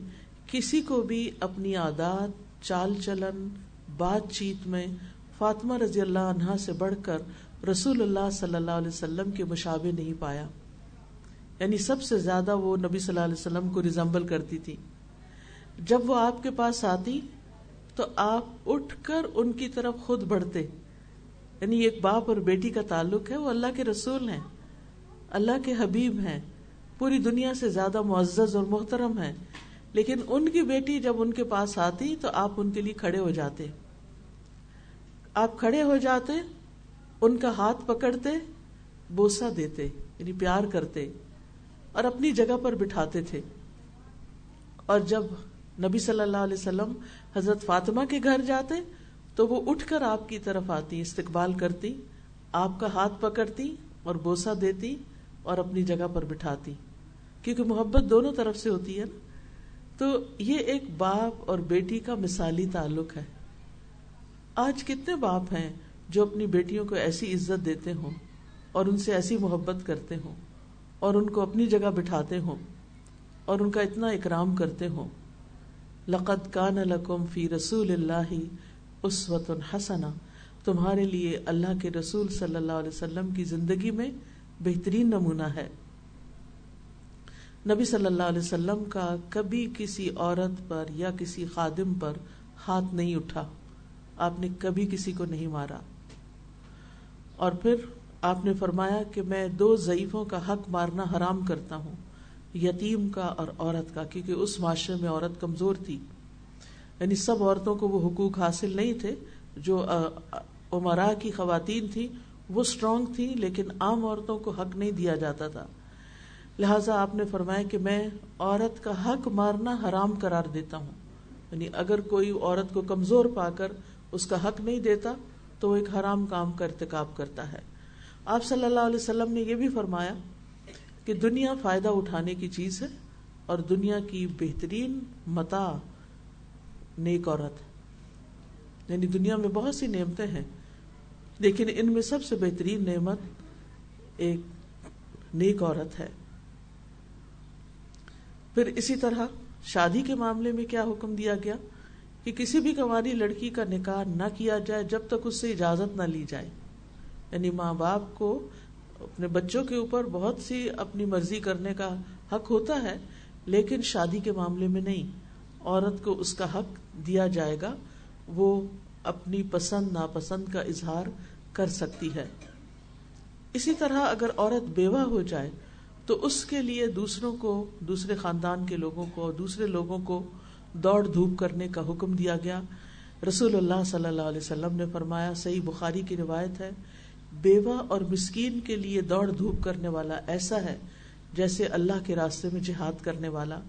کسی کو بھی اپنی عادات چال چلن، بات چیت میں فاطمہ رضی اللہ عنہا سے بڑھ کر رسول اللہ صلی اللہ علیہ وسلم کے مشابے نہیں پایا۔ یعنی سب سے زیادہ وہ نبی صلی اللہ علیہ وسلم کو ریزمبل کرتی تھی۔ جب وہ آپ کے پاس آتی تو آپ اٹھ کر ان کی طرف خود بڑھتے۔ یعنی ایک باپ اور بیٹی کا تعلق ہے، وہ اللہ کے رسول ہیں، اللہ کے حبیب ہیں، پوری دنیا سے زیادہ معزز اور محترم ہیں۔ لیکن ان کی بیٹی جب ان کے پاس آتی تو آپ ان کے لیے کھڑے ہو جاتے آپ کھڑے ہو جاتے، ان کا ہاتھ پکڑتے بوسا دیتے یعنی پیار کرتے اور اپنی جگہ پر بٹھاتے تھے۔ اور جب نبی صلی اللہ علیہ وسلم حضرت فاطمہ کے گھر جاتے تو وہ اٹھ کر آپ کی طرف آتی، استقبال کرتی، آپ کا ہاتھ پکڑتی اور بوسا دیتی اور اپنی جگہ پر بٹھاتی۔ کیونکہ محبت دونوں طرف سے ہوتی ہے نا۔ تو یہ ایک باپ اور بیٹی کا مثالی تعلق ہے۔ آج کتنے باپ ہیں جو اپنی بیٹیوں کو ایسی عزت دیتے ہوں اور ان سے ایسی محبت کرتے ہوں اور ان کو اپنی جگہ بٹھاتے ہوں اور ان کا اتنا اکرام کرتے ہوں۔ لقت کان لکم فی رسول اللہ اسوت حسنا تمہارے لیے اللہ کے رسول صلی اللہ علیہ وسلم کی زندگی میں بہترین نمونہ ہے۔ نبی صلی اللہ علیہ وسلم کا کبھی کسی عورت پر یا کسی خادم پر ہاتھ نہیں اٹھا۔ آپ نے کبھی کسی کو نہیں مارا۔ اور پھر آپ نے فرمایا کہ میں دو ضعیفوں کا حق مارنا حرام کرتا ہوں، یتیم کا اور عورت کا، کیونکہ اس معاشرے میں عورت کمزور تھی۔ یعنی سب عورتوں کو وہ حقوق حاصل نہیں تھے، جو عمرا کی خواتین تھی وہ اسٹرانگ تھی لیکن عام عورتوں کو حق نہیں دیا جاتا تھا۔ لہٰذا آپ نے فرمایا کہ میں عورت کا حق مارنا حرام قرار دیتا ہوں۔ یعنی اگر کوئی عورت کو کمزور پا کر اس کا حق نہیں دیتا، تو وہ ایک حرام کام کا ارتکاب کرتا ہے۔ آپ صلی اللہ علیہ وسلم نے یہ بھی فرمایا کہ دنیا فائدہ اٹھانے کی چیز ہے اور دنیا کی بہترین متا نیک عورت یعنی دنیا میں بہت سی نعمتیں ہیں، لیکن ان میں سب سے بہترین نعمت ایک نیک عورت ہے۔ پھر اسی طرح شادی کے معاملے میں کیا حکم دیا گیا کہ کسی بھی کماری لڑکی کا نکاح نہ کیا جائے جب تک اس سے اجازت نہ لی جائے۔ یعنی ماں باپ کو اپنے بچوں کے اوپر بہت سی اپنی مرضی کرنے کا حق ہوتا ہے، لیکن شادی کے معاملے میں نہیں۔ عورت کو اس کا حق دیا جائے گا، وہ اپنی پسند، ناپسند کا اظہار کر سکتی ہے۔ اسی طرح اگر عورت بیوہ ہو جائے تو اس کے لیے دوسروں کو، دوسرے خاندان کے لوگوں کو، دوسرے لوگوں کو دوڑ دھوپ کرنے کا حکم دیا گیا۔ رسول اللہ صلی اللہ علیہ وسلم نے فرمایا، صحیح بخاری کی روایت ہے، بیوہ اور مسکین کے لیے دوڑ دھوپ کرنے والا ایسا ہے جیسے اللہ کے راستے میں جہاد کرنے والا،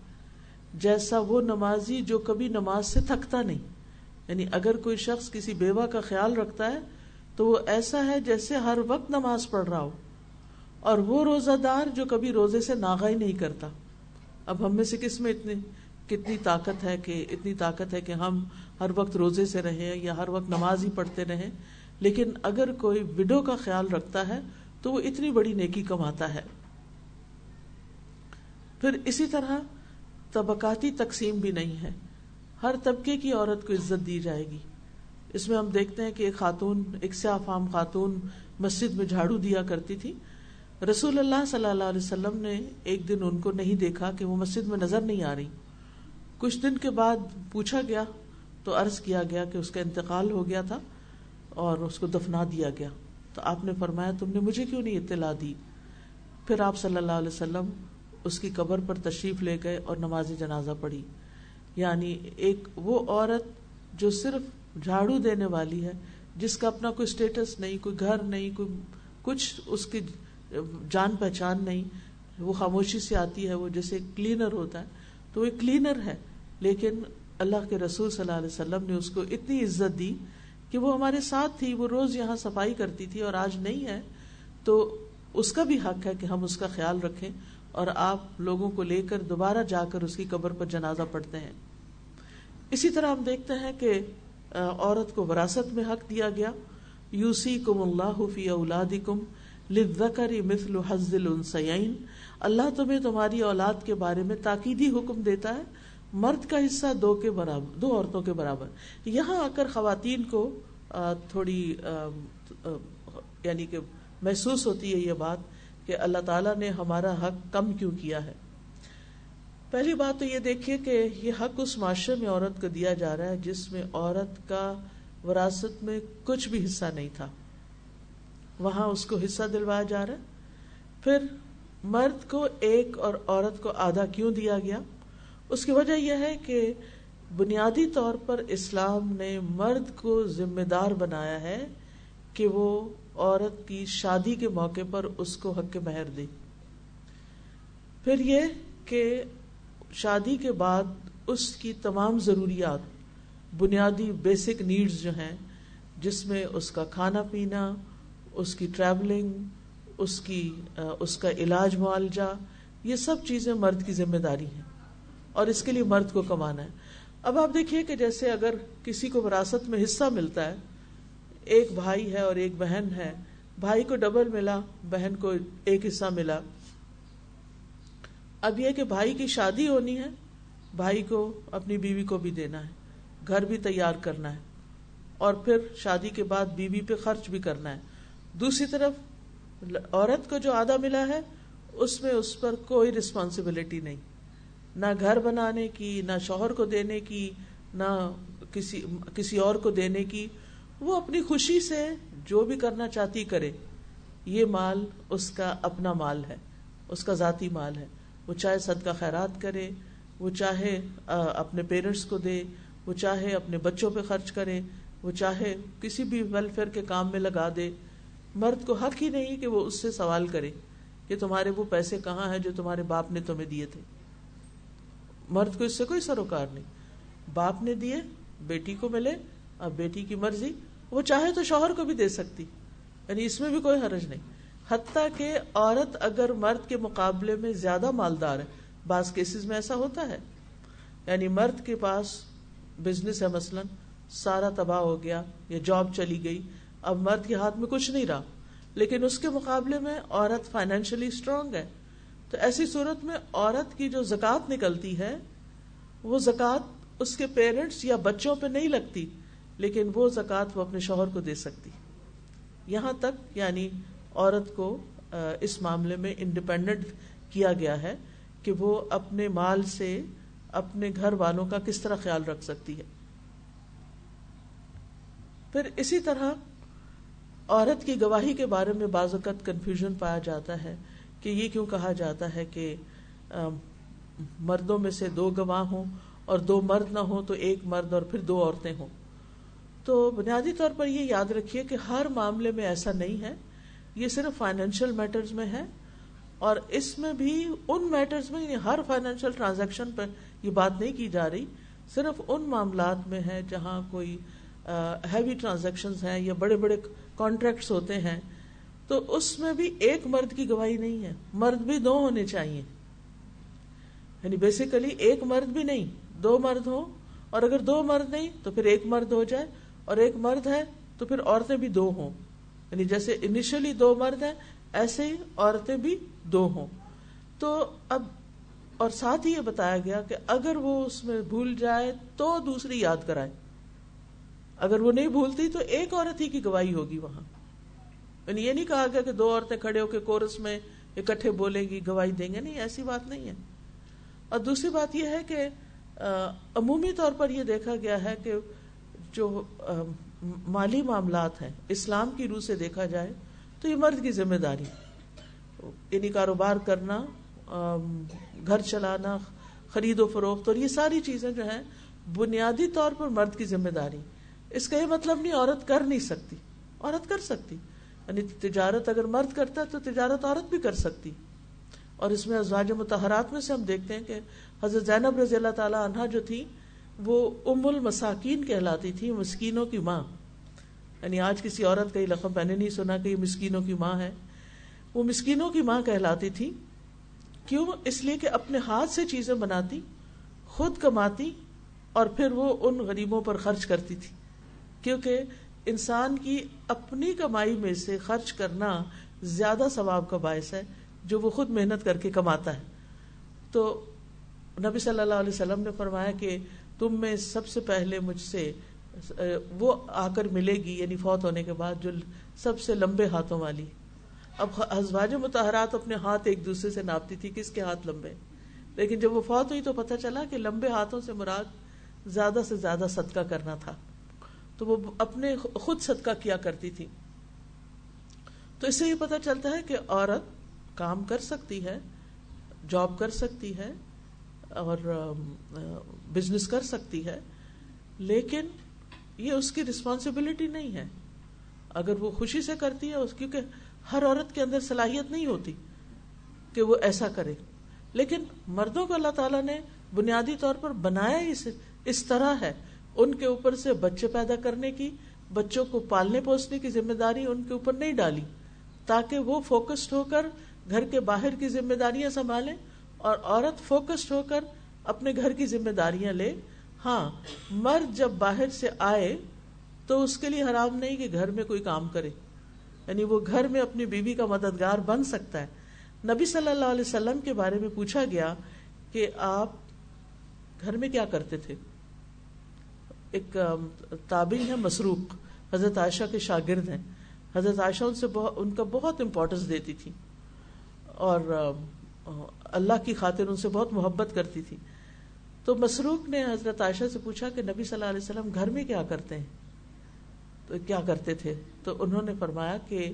جیسا وہ نمازی جو کبھی نماز سے تھکتا نہیں۔ یعنی اگر کوئی شخص کسی بیوہ کا خیال رکھتا ہے تو وہ ایسا ہے جیسے ہر وقت نماز پڑھ رہا ہو۔ اور وہ روزہ دار جو کبھی روزے سے ناغا ہی نہیں کرتا۔ اب ہم میں سے کس میں اتنی کتنی طاقت ہے کہ اتنی طاقت ہے کہ ہم ہر وقت روزے سے رہیں یا ہر وقت نماز ہی پڑھتے رہیں۔ لیکن اگر کوئی وڈو کا خیال رکھتا ہے تو وہ اتنی بڑی نیکی کماتا ہے۔ پھر اسی طرح طبقاتی تقسیم بھی نہیں ہے۔ ہر طبقے کی عورت کو عزت دی جائے گی۔ اس میں ہم دیکھتے ہیں کہ ایک خاتون ایک سیاہ فام خاتون مسجد میں جھاڑو دیا کرتی تھی۔ رسول اللہ صلی اللہ علیہ وسلم نے ایک دن ان کو نہیں دیکھا کہ وہ مسجد میں نظر نہیں آ رہی۔ کچھ دن کے بعد پوچھا گیا تو عرض کیا گیا کہ اس کا انتقال ہو گیا تھا اور اس کو دفنا دیا گیا۔ تو آپ نے فرمایا، تم نے مجھے کیوں نہیں اطلاع دی؟ پھر آپ صلی اللہ علیہ وسلم اس کی قبر پر تشریف لے گئے اور نماز جنازہ پڑھی۔ یعنی ایک وہ عورت جو صرف جھاڑو دینے والی ہے، جس کا اپنا کوئی اسٹیٹس نہیں، کوئی گھر نہیں، کوئی کچھ اس کی جان پہچان نہیں، وہ خاموشی سے آتی ہے، وہ جیسے کلینر ہوتا ہے۔ تو وہ کلینر ہے، لیکن اللہ کے رسول صلی اللہ علیہ وسلم نے اس کو اتنی عزت دی کہ وہ ہمارے ساتھ تھی، وہ روز یہاں صفائی کرتی تھی اور آج نہیں ہے۔ تو اس کا بھی حق ہے کہ ہم اس کا خیال رکھیں اور آپ لوگوں کو لے کر دوبارہ جا کر اس کی قبر پر جنازہ پڑھتے ہیں۔ اسی طرح ہم دیکھتے ہیں کہ عورت کو وراثت میں حق دیا گیا۔ یوسی کم اللہ فی اولاد کم مثل حزل السین اللہ تمہیں تمہاری اولاد کے بارے میں تاکیدی حکم دیتا ہے۔ مرد کا حصہ دو کے برابر دو عورتوں کے برابر۔ یہاں آ کر خواتین کو تھوڑی یعنی کہ محسوس ہوتی ہے یہ بات کہ اللہ تعالیٰ نے ہمارا حق کم کیوں کیا ہے۔ پہلی بات تو یہ دیکھیے کہ یہ حق اس معاشرے میں عورت کو دیا جا رہا ہے جس میں عورت کا وراثت میں کچھ بھی حصہ نہیں تھا۔ وہاں اس کو حصہ دلوایا جا رہا ہے۔ پھر مرد کو ایک اور عورت کو آدھا کیوں دیا گیا؟ اس کی وجہ یہ ہے کہ بنیادی طور پر اسلام نے مرد کو ذمہ دار بنایا ہے کہ وہ عورت کی شادی کے موقع پر اس کو حق مہر دے۔ پھر یہ کہ شادی کے بعد اس کی تمام ضروریات، بنیادی بیسک نیڈز جو ہیں، جس میں اس کا کھانا پینا اس کی ٹریولنگ اس کی اس کا علاج معالجہ، یہ سب چیزیں مرد کی ذمہ داری ہیں اور اس کے لیے مرد کو کمانا ہے۔ اب آپ دیکھیے کہ جیسے اگر کسی کو وراثت میں حصہ ملتا ہے، ایک بھائی ہے اور ایک بہن ہے، بھائی کو ڈبل ملا، بہن کو ایک حصہ ملا۔ اب یہ کہ بھائی کی شادی ہونی ہے، بھائی کو اپنی بیوی کو بھی دینا ہے، گھر بھی تیار کرنا ہے اور پھر شادی کے بعد بیوی پہ خرچ بھی کرنا ہے۔ دوسری طرف عورت کو جو آدھا ملا ہے، اس میں اس پر کوئی رسپانسبلٹی نہیں۔ نہ گھر بنانے کی، نہ شوہر کو دینے کی، نہ کسی کسی اور کو دینے کی۔ وہ اپنی خوشی سے جو بھی کرنا چاہتی کرے۔ یہ مال اس کا اپنا مال ہے، اس کا ذاتی مال ہے۔ وہ چاہے صدقہ خیرات کرے، وہ چاہے اپنے پیرنٹس کو دے، وہ چاہے اپنے بچوں پہ خرچ کرے، وہ چاہے کسی بھی ویلفیئر کے کام میں لگا دے۔ مرد کو حق ہی نہیں کہ وہ اس سے سوال کرے کہ تمہارے وہ پیسے کہاں ہیں جو تمہارے باپ نے تمہیں دیے تھے؟ مرد کو اس سے کوئی سروکار نہیں۔ باپ نے دیے، بیٹی کو ملے، اب بیٹی کی مرضی، وہ چاہے تو شوہر کو بھی دے سکتی۔ یعنی اس میں بھی کوئی حرج نہیں۔ حتیٰ کہ عورت اگر مرد کے مقابلے میں زیادہ مالدار ہے، بعض کیسز میں ایسا ہوتا ہے۔ یعنی مرد کے پاس بزنس ہے مثلاً، سارا تباہ ہو گیا یا جاب چلی گئی اب مرد کے ہاتھ میں کچھ نہیں رہا۔ لیکن اس کے مقابلے میں عورت فائنینشلی اسٹرانگ ہے۔ تو ایسی صورت میں عورت کی جو زکات نکلتی ہے، وہ زکات اس کے پیرنٹس یا بچوں پہ نہیں لگتی، لیکن وہ زکات وہ اپنے شوہر کو دے سکتی۔ یہاں تک یعنی عورت کو اس معاملے میں انڈیپینڈنٹ کیا گیا ہے کہ وہ اپنے مال سے اپنے گھر والوں کا کس طرح خیال رکھ سکتی ہے۔ پھر اسی طرح عورت کی گواہی کے بارے میں بعض اوقات کنفیوژن پایا جاتا ہے کہ یہ کیوں کہا جاتا ہے کہ مردوں میں سے دو گواہ ہوں اور دو مرد نہ ہوں تو ایک مرد اور پھر دو عورتیں ہوں۔ تو بنیادی طور پر یہ یاد رکھیے کہ ہر معاملے میں ایسا نہیں ہے۔ یہ صرف فائنینشیل میٹرز میں ہے اور اس میں بھی ان میٹرز میں یعنی ہر فائنینشیل ٹرانزیکشن پر یہ بات نہیں کی جا رہی۔ صرف ان معاملات میں ہے جہاں کوئی ہیوی ٹرانزیکشن ہیں یا بڑے بڑے کانٹریکٹس ہوتے ہیں، تو اس میں بھی ایک مرد کی گواہی نہیں ہے۔ مرد بھی دو ہونے چاہیے۔ یعنی بیسیکلی ایک مرد بھی نہیں، دو مرد ہو اور اگر دو مرد نہیں، تو پھر ایک مرد ہو جائے۔ اور ایک مرد ہے، تو پھر عورتیں بھی دو ہوں۔ یعنی جیسے انیشلی دو مرد ہیں، ایسے ہی عورتیں بھی دو ہوں۔ تو اب، اور ساتھ ہی یہ بتایا گیا کہ اگر وہ اس میں بھول جائے تو دوسری یاد کرائے۔ اگر وہ نہیں بھولتی تو ایک عورت ہی کی گواہی ہوگی وہاں۔ یعنی یہ نہیں کہا گیا کہ دو عورتیں کھڑے ہو کے کورس میں اکٹھے بولیں گی، گواہی دیں گے۔ نہیں، ایسی بات نہیں ہے۔ اور دوسری بات یہ ہے کہ عمومی طور پر یہ دیکھا گیا ہے کہ جو مالی معاملات ہیں، اسلام کی روح سے دیکھا جائے تو یہ مرد کی ذمہ داری یعنی کاروبار کرنا گھر چلانا، خرید و فروخت اور یہ ساری چیزیں جو ہیں، بنیادی طور پر مرد کی ذمہ داری۔ اس کا یہ مطلب نہیں عورت کر نہیں سکتی، عورت کر سکتی۔ یعنی تجارت اگر مرد کرتا ہے تو تجارت عورت بھی کر سکتی۔ اور اس میں ازواج متحرات میں سے ہم دیکھتے ہیں کہ حضرت زینب رضی اللہ تعالی عنہ جو تھی، وہ ام المساکین کہلاتی تھی، مسکینوں کی ماں۔ یعنی آج کسی عورت کا یہ لقب میں نے نہیں سنا کہ یہ مسکینوں کی ماں ہے۔ وہ مسکینوں کی ماں کہلاتی تھی۔ کیوں؟ اس لیے کہ اپنے ہاتھ سے چیزیں بناتی، خود کماتی اور پھر وہ ان غریبوں پر خرچ کرتی تھی۔ کیونکہ انسان کی اپنی کمائی میں سے خرچ کرنا زیادہ ثواب کا باعث ہے، جو وہ خود محنت کر کے کماتا ہے۔ تو نبی صلی اللہ علیہ وسلم نے فرمایا کہ تم میں سب سے پہلے مجھ سے وہ آ کر ملے گی یعنی فوت ہونے کے بعد، جو سب سے لمبے ہاتھوں والی۔ اب ازواج متحرات اپنے ہاتھ ایک دوسرے سے ناپتی تھی، کس کے ہاتھ لمبے؟ لیکن جب وہ فوت ہوئی تو پتہ چلا کہ لمبے ہاتھوں سے مراد زیادہ سے زیادہ صدقہ کرنا تھا۔ تو وہ اپنے خود صدقہ کیا کرتی تھی۔ تو اس سے یہ پتا چلتا ہے کہ عورت کام کر سکتی ہے، جاب کر سکتی ہے اور بزنس کر سکتی ہے، لیکن یہ اس کی ریسپانسبلٹی نہیں ہے۔ اگر وہ خوشی سے کرتی ہے کیونکہ ہر عورت کے اندر صلاحیت نہیں ہوتی کہ وہ ایسا کرے۔ لیکن مردوں کو اللہ تعالیٰ نے بنیادی طور پر بنایا اس اس طرح ہے۔ ان کے اوپر سے بچے پیدا کرنے کی، بچوں کو پالنے پوسنے کی ذمہ داری ان کے اوپر نہیں ڈالی، تاکہ وہ فوکسڈ ہو کر گھر کے باہر کی ذمہ داریاں سنبھالے اور عورت فوکسڈ ہو کر اپنے گھر کی ذمہ داریاں لے۔ ہاں مرد جب باہر سے آئے تو اس کے لیے حرام نہیں کہ گھر میں کوئی کام کرے۔ یعنی وہ گھر میں اپنی بیوی کا مددگار بن سکتا ہے۔ نبی صلی اللہ علیہ وسلم کے بارے میں پوچھا گیا کہ آپ گھر میں کیا کرتے تھے؟ ایک تابعی ہے مسروق، حضرت عائشہ کے شاگرد ہیں۔ حضرت عائشہ ان سے ان کا بہت امپورٹینس دیتی تھی۔ اور اللہ کی خاطر ان سے بہت محبت کرتی تھی۔ تو مسروق نے حضرت عائشہ سے پوچھا کہ نبی صلی اللہ علیہ وسلم گھر میں کیا کرتے ہیں؟ تو کیا کرتے تھے؟ تو انہوں نے فرمایا کہ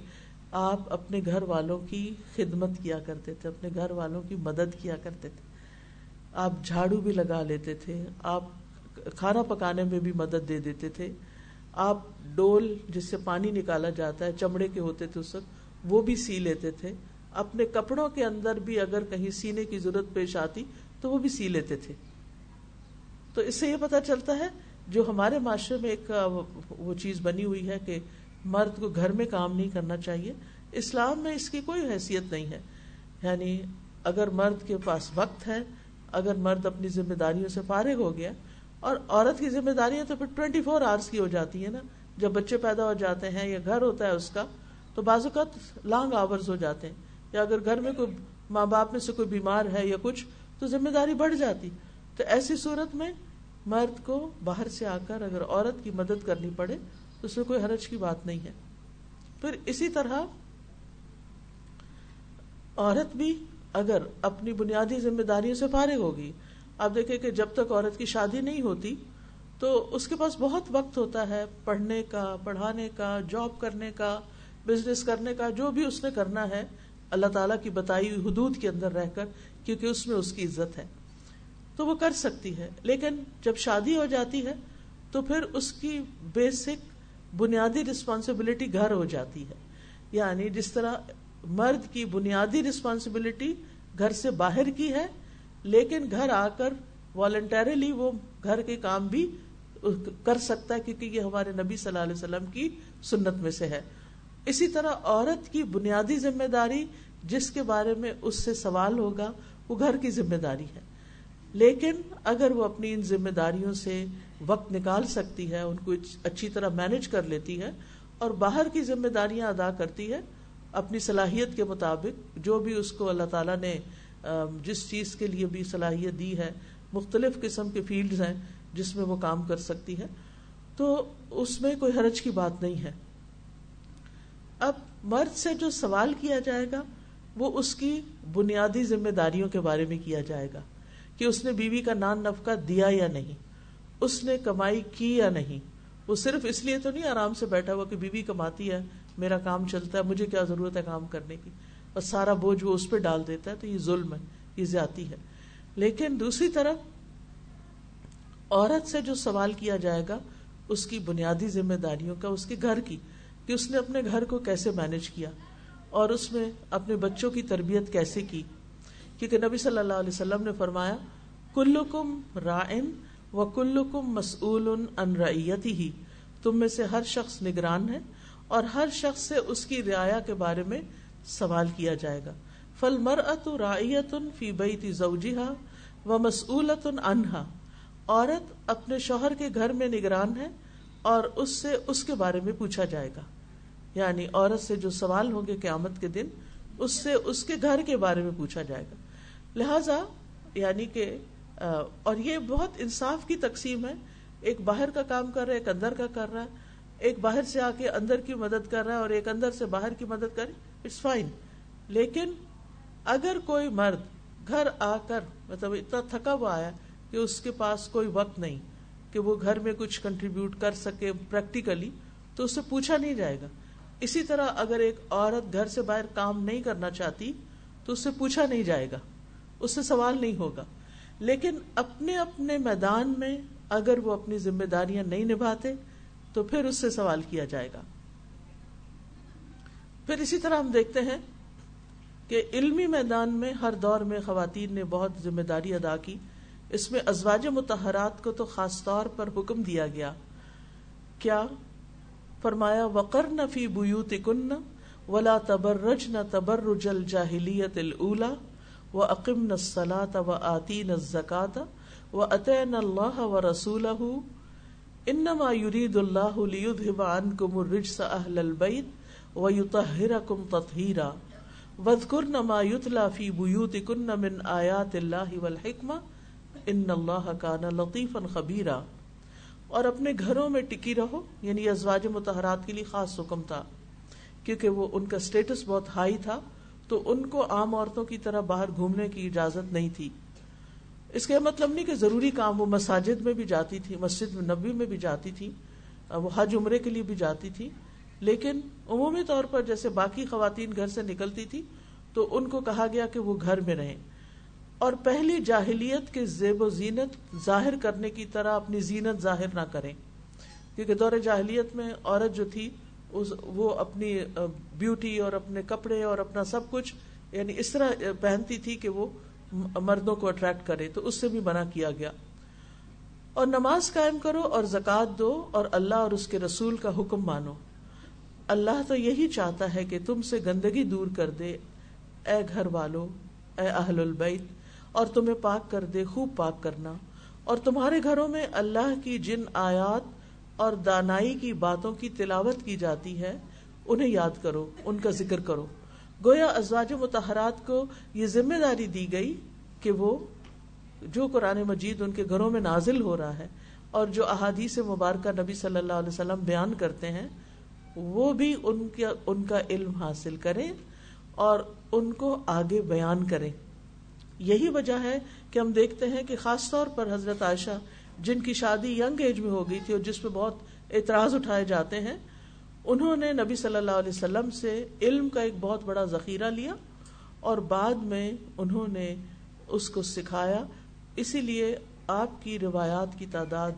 آپ اپنے گھر والوں کی خدمت کیا کرتے تھے، اپنے گھر والوں کی مدد کیا کرتے تھے۔ آپ جھاڑو بھی لگا لیتے تھے، آپ کھانا پکانے میں بھی مدد دے دیتے تھے۔ آپ ڈول جس سے پانی نکالا جاتا ہے، چمڑے کے ہوتے تھے اس وقت، وہ بھی سی لیتے تھے۔ اپنے کپڑوں کے اندر بھی اگر کہیں سینے کی ضرورت پیش آتی، تو وہ بھی سی لیتے تھے۔ تو اس سے یہ پتا چلتا ہے، جو ہمارے معاشرے میں ایک، وہ چیز بنی ہوئی ہے کہ مرد کو گھر میں کام نہیں کرنا چاہیے۔ اسلام میں اس کی کوئی حیثیت نہیں ہے۔ یعنی اگر مرد کے پاس وقت ہے، اگر مرد اپنی ذمہ داریوں سے فارغ ہو گیا اور عورت کی ذمہ داریاں تو پھر ٹوینٹی فور آورس کی ہو جاتی ہے نا۔ جب بچے پیدا ہو جاتے ہیں یا گھر ہوتا ہے اس کا، تو بعض اوقات لانگ آورز ہو جاتے ہیں۔ یا اگر گھر میں کوئی ماں باپ میں سے کوئی بیمار ہے یا کچھ، تو ذمہ داری بڑھ جاتی۔ تو ایسی صورت میں مرد کو باہر سے آ کر اگر عورت کی مدد کرنی پڑے، تو اس میں کوئی حرج کی بات نہیں ہے۔ پھر اسی طرح عورت بھی اگر اپنی بنیادی ذمہ داریوں سے فارغ ہوگی آپ دیکھیں کہ جب تک عورت کی شادی نہیں ہوتی، تو اس کے پاس بہت وقت ہوتا ہے پڑھنے کا، پڑھانے کا جاب کرنے کا بزنس کرنے کا، جو بھی اس نے کرنا ہے، اللہ تعالیٰ کی بتائی ہوئی حدود کے اندر رہ کر، کیونکہ اس میں اس کی عزت ہے۔ تو وہ کر سکتی ہے، لیکن جب شادی ہو جاتی ہے، تو پھر اس کی بیسک بنیادی رسپانسبلٹی گھر ہو جاتی ہے۔ یعنی جس طرح مرد کی بنیادی رسپانسبلٹی گھر سے باہر کی ہے لیکن گھر آ کر والنٹریلی وہ گھر کے کام بھی کر سکتا ہے، کیونکہ یہ ہمارے نبی صلی اللہ علیہ وسلم کی سنت میں سے ہے۔ اسی طرح عورت کی بنیادی ذمہ داری، جس کے بارے میں اس سے سوال ہوگا، وہ گھر کی ذمہ داری ہے۔ لیکن اگر وہ اپنی ان ذمہ داریوں سے وقت نکال سکتی ہے، ان کو اچھی طرح مینج کر لیتی ہے اور باہر کی ذمہ داریاں ادا کرتی ہے، اپنی صلاحیت کے مطابق جو بھی اس کو اللہ تعالیٰ نے جس چیز کے لیے بھی صلاحیت دی ہے، مختلف قسم کے فیلڈز ہیں جس میں وہ کام کر سکتی ہے۔ تو اس میں کوئی حرج کی بات نہیں ہے۔ اب مرد سے جو سوال کیا جائے گا، وہ اس کی بنیادی ذمہ داریوں کے بارے میں کیا جائے گا کہ اس نے بیوی کا نان نفقہ دیا یا نہیں، اس نے کمائی کی یا نہیں۔ وہ صرف اس لیے تو نہیں آرام سے بیٹھا ہوا کہ بیوی کماتی ہے، میرا کام چلتا ہے، مجھے کیا ضرورت ہے کام کرنے کی؟ اور سارا بوجھ وہ اس پہ ڈال دیتا ہے، تو یہ ظلم ہے، یہ زیادتی ہے۔ لیکن دوسری طرف عورت سے جو سوال کیا جائے گا، اس کی بنیادی ذمہ داریوں کا، اس کے گھر کی، کہ اس نے اپنے گھر کو کیسے مینج کیا اور اس میں اپنے بچوں کی تربیت کیسے کی۔ کیونکہ نبی صلی اللہ علیہ وسلم نے فرمایا، کلکم رائن و کلکم مسعول ان ریتی ہی تم میں سے ہر شخص نگران ہے اور ہر شخص سے اس کی رعایا کے بارے میں سوال کیا جائے گا۔ فل مر ات رایت فی بیتی زوجہا و مسعولت انہا عورت اپنے شوہر کے گھر میں نگران ہے اور اس سے اس کے بارے میں پوچھا جائے گا۔ یعنی عورت سے جو سوال ہوں گے قیامت کے دن، اس سے اس کے گھر کے بارے میں پوچھا جائے گا۔ لہذا یعنی کہ اور یہ بہت انصاف کی تقسیم ہے۔ ایک باہر کا کام کر رہا ہے، ایک اندر کا کر رہا ہے۔ ایک باہر سے آ کے اندر کی مدد کر رہا ہے اور ایک اندر سے باہر کی مدد کر اٹس فائن لیکن اگر کوئی مرد گھر آ کر مطلب اتنا تھکا ہوا آیا کہ اس کے پاس کوئی وقت نہیں کہ وہ گھر میں کچھ کنٹریبیوٹ کر سکے پریکٹیکلی تو اس سے پوچھا نہیں جائے گا۔ اسی طرح اگر ایک عورت گھر سے باہر کام نہیں کرنا چاہتی، تو اس سے پوچھا نہیں جائے گا۔ اس سے سوال نہیں ہوگا۔ لیکن اپنے اپنے میدان میں اگر وہ اپنی ذمہ داریاں نہیں نبھاتے تو پھر اس سے سوال کیا جائے گا۔ پھر اسی طرح ہم دیکھتے ہیں کہ علمی میدان میں ہر دور میں خواتین نے بہت ذمہ داری ادا کی۔ اس میں ازواج متحرات کو تو خاص طور پر حکم دیا گیا۔ کیا؟ فرمایا وقر نہ بوت کن ولا تبرج نہ تبرج الجاہلیت الا و عقم نہ سلاط و آتی نہ زکات و عطین اللہ و رسول انما يريد الله ليذهب عنكم الرجس اهل البيت ويطهركم تطهيرا واذكرن ما يتلى في بيوتكن من آيات الله والحكمه ان اللہ کا نا لطیف خبیرہ اور اپنے گھروں میں ٹکی رہو یعنی ازواج متحرات کے لیے خاص حکم تھا کیونکہ وہ ان کا اسٹیٹس بہت ہائی تھا تو ان کو عام عورتوں کی طرح باہر گھومنے کی اجازت نہیں تھی۔ اس کا مطلب نہیں کہ ضروری کام وہ مساجد میں بھی جاتی تھی، مسجد نبی میں بھی جاتی تھی، وہ حج عمرے کے لیے بھی جاتی تھی، لیکن عمومی طور پر جیسے باقی خواتین گھر سے نکلتی تھی تو ان کو کہا گیا کہ وہ گھر میں رہیں۔ اور پہلی جاہلیت کے زیب و زینت ظاہر کرنے کی طرح اپنی زینت ظاہر نہ کریں۔ کیونکہ دور جاہلیت میں عورت جو تھی وہ اپنی بیوٹی اور اپنے کپڑے اور اپنا سب کچھ یعنی اس طرح پہنتی تھی کہ وہ مردوں کو اٹریکٹ کرے تو اس سے بھی منع کیا گیا۔ اور نماز قائم کرو اور زکات دو اور اللہ اور اس کے رسول کا حکم مانو۔ اللہ تو یہی چاہتا ہے کہ تم سے گندگی دور کر دے۔ اے گھر والو، اے اہل البیت، اور تمہیں پاک کر دے، خوب پاک کرنا۔ اور تمہارے گھروں میں اللہ کی جن آیات اور دانائی کی باتوں کی تلاوت کی جاتی ہے، انہیں یاد کرو، ان کا ذکر کرو۔ گویا ازواج متحرات کو یہ ذمہ داری دی گئی کہ وہ جو قرآن مجید ان کے گھروں میں نازل ہو رہا ہے اور جو احادیث مبارکہ نبی صلی اللہ علیہ وسلم بیان کرتے ہیں، وہ بھی ان کا ان کا علم حاصل کریں اور ان کو آگے بیان کریں۔ یہی وجہ ہے کہ ہم دیکھتے ہیں کہ خاص طور پر حضرت عائشہ، جن کی شادی ینگ ایج میں ہو گئی تھی اور جس پہ بہت اعتراض اٹھائے جاتے ہیں انہوں نے نبی صلی اللہ علیہ وسلم سے علم کا ایک بہت بڑا ذخیرہ لیا اور بعد میں انہوں نے اس کو سکھایا۔ اسی لیے آپ کی روایات کی تعداد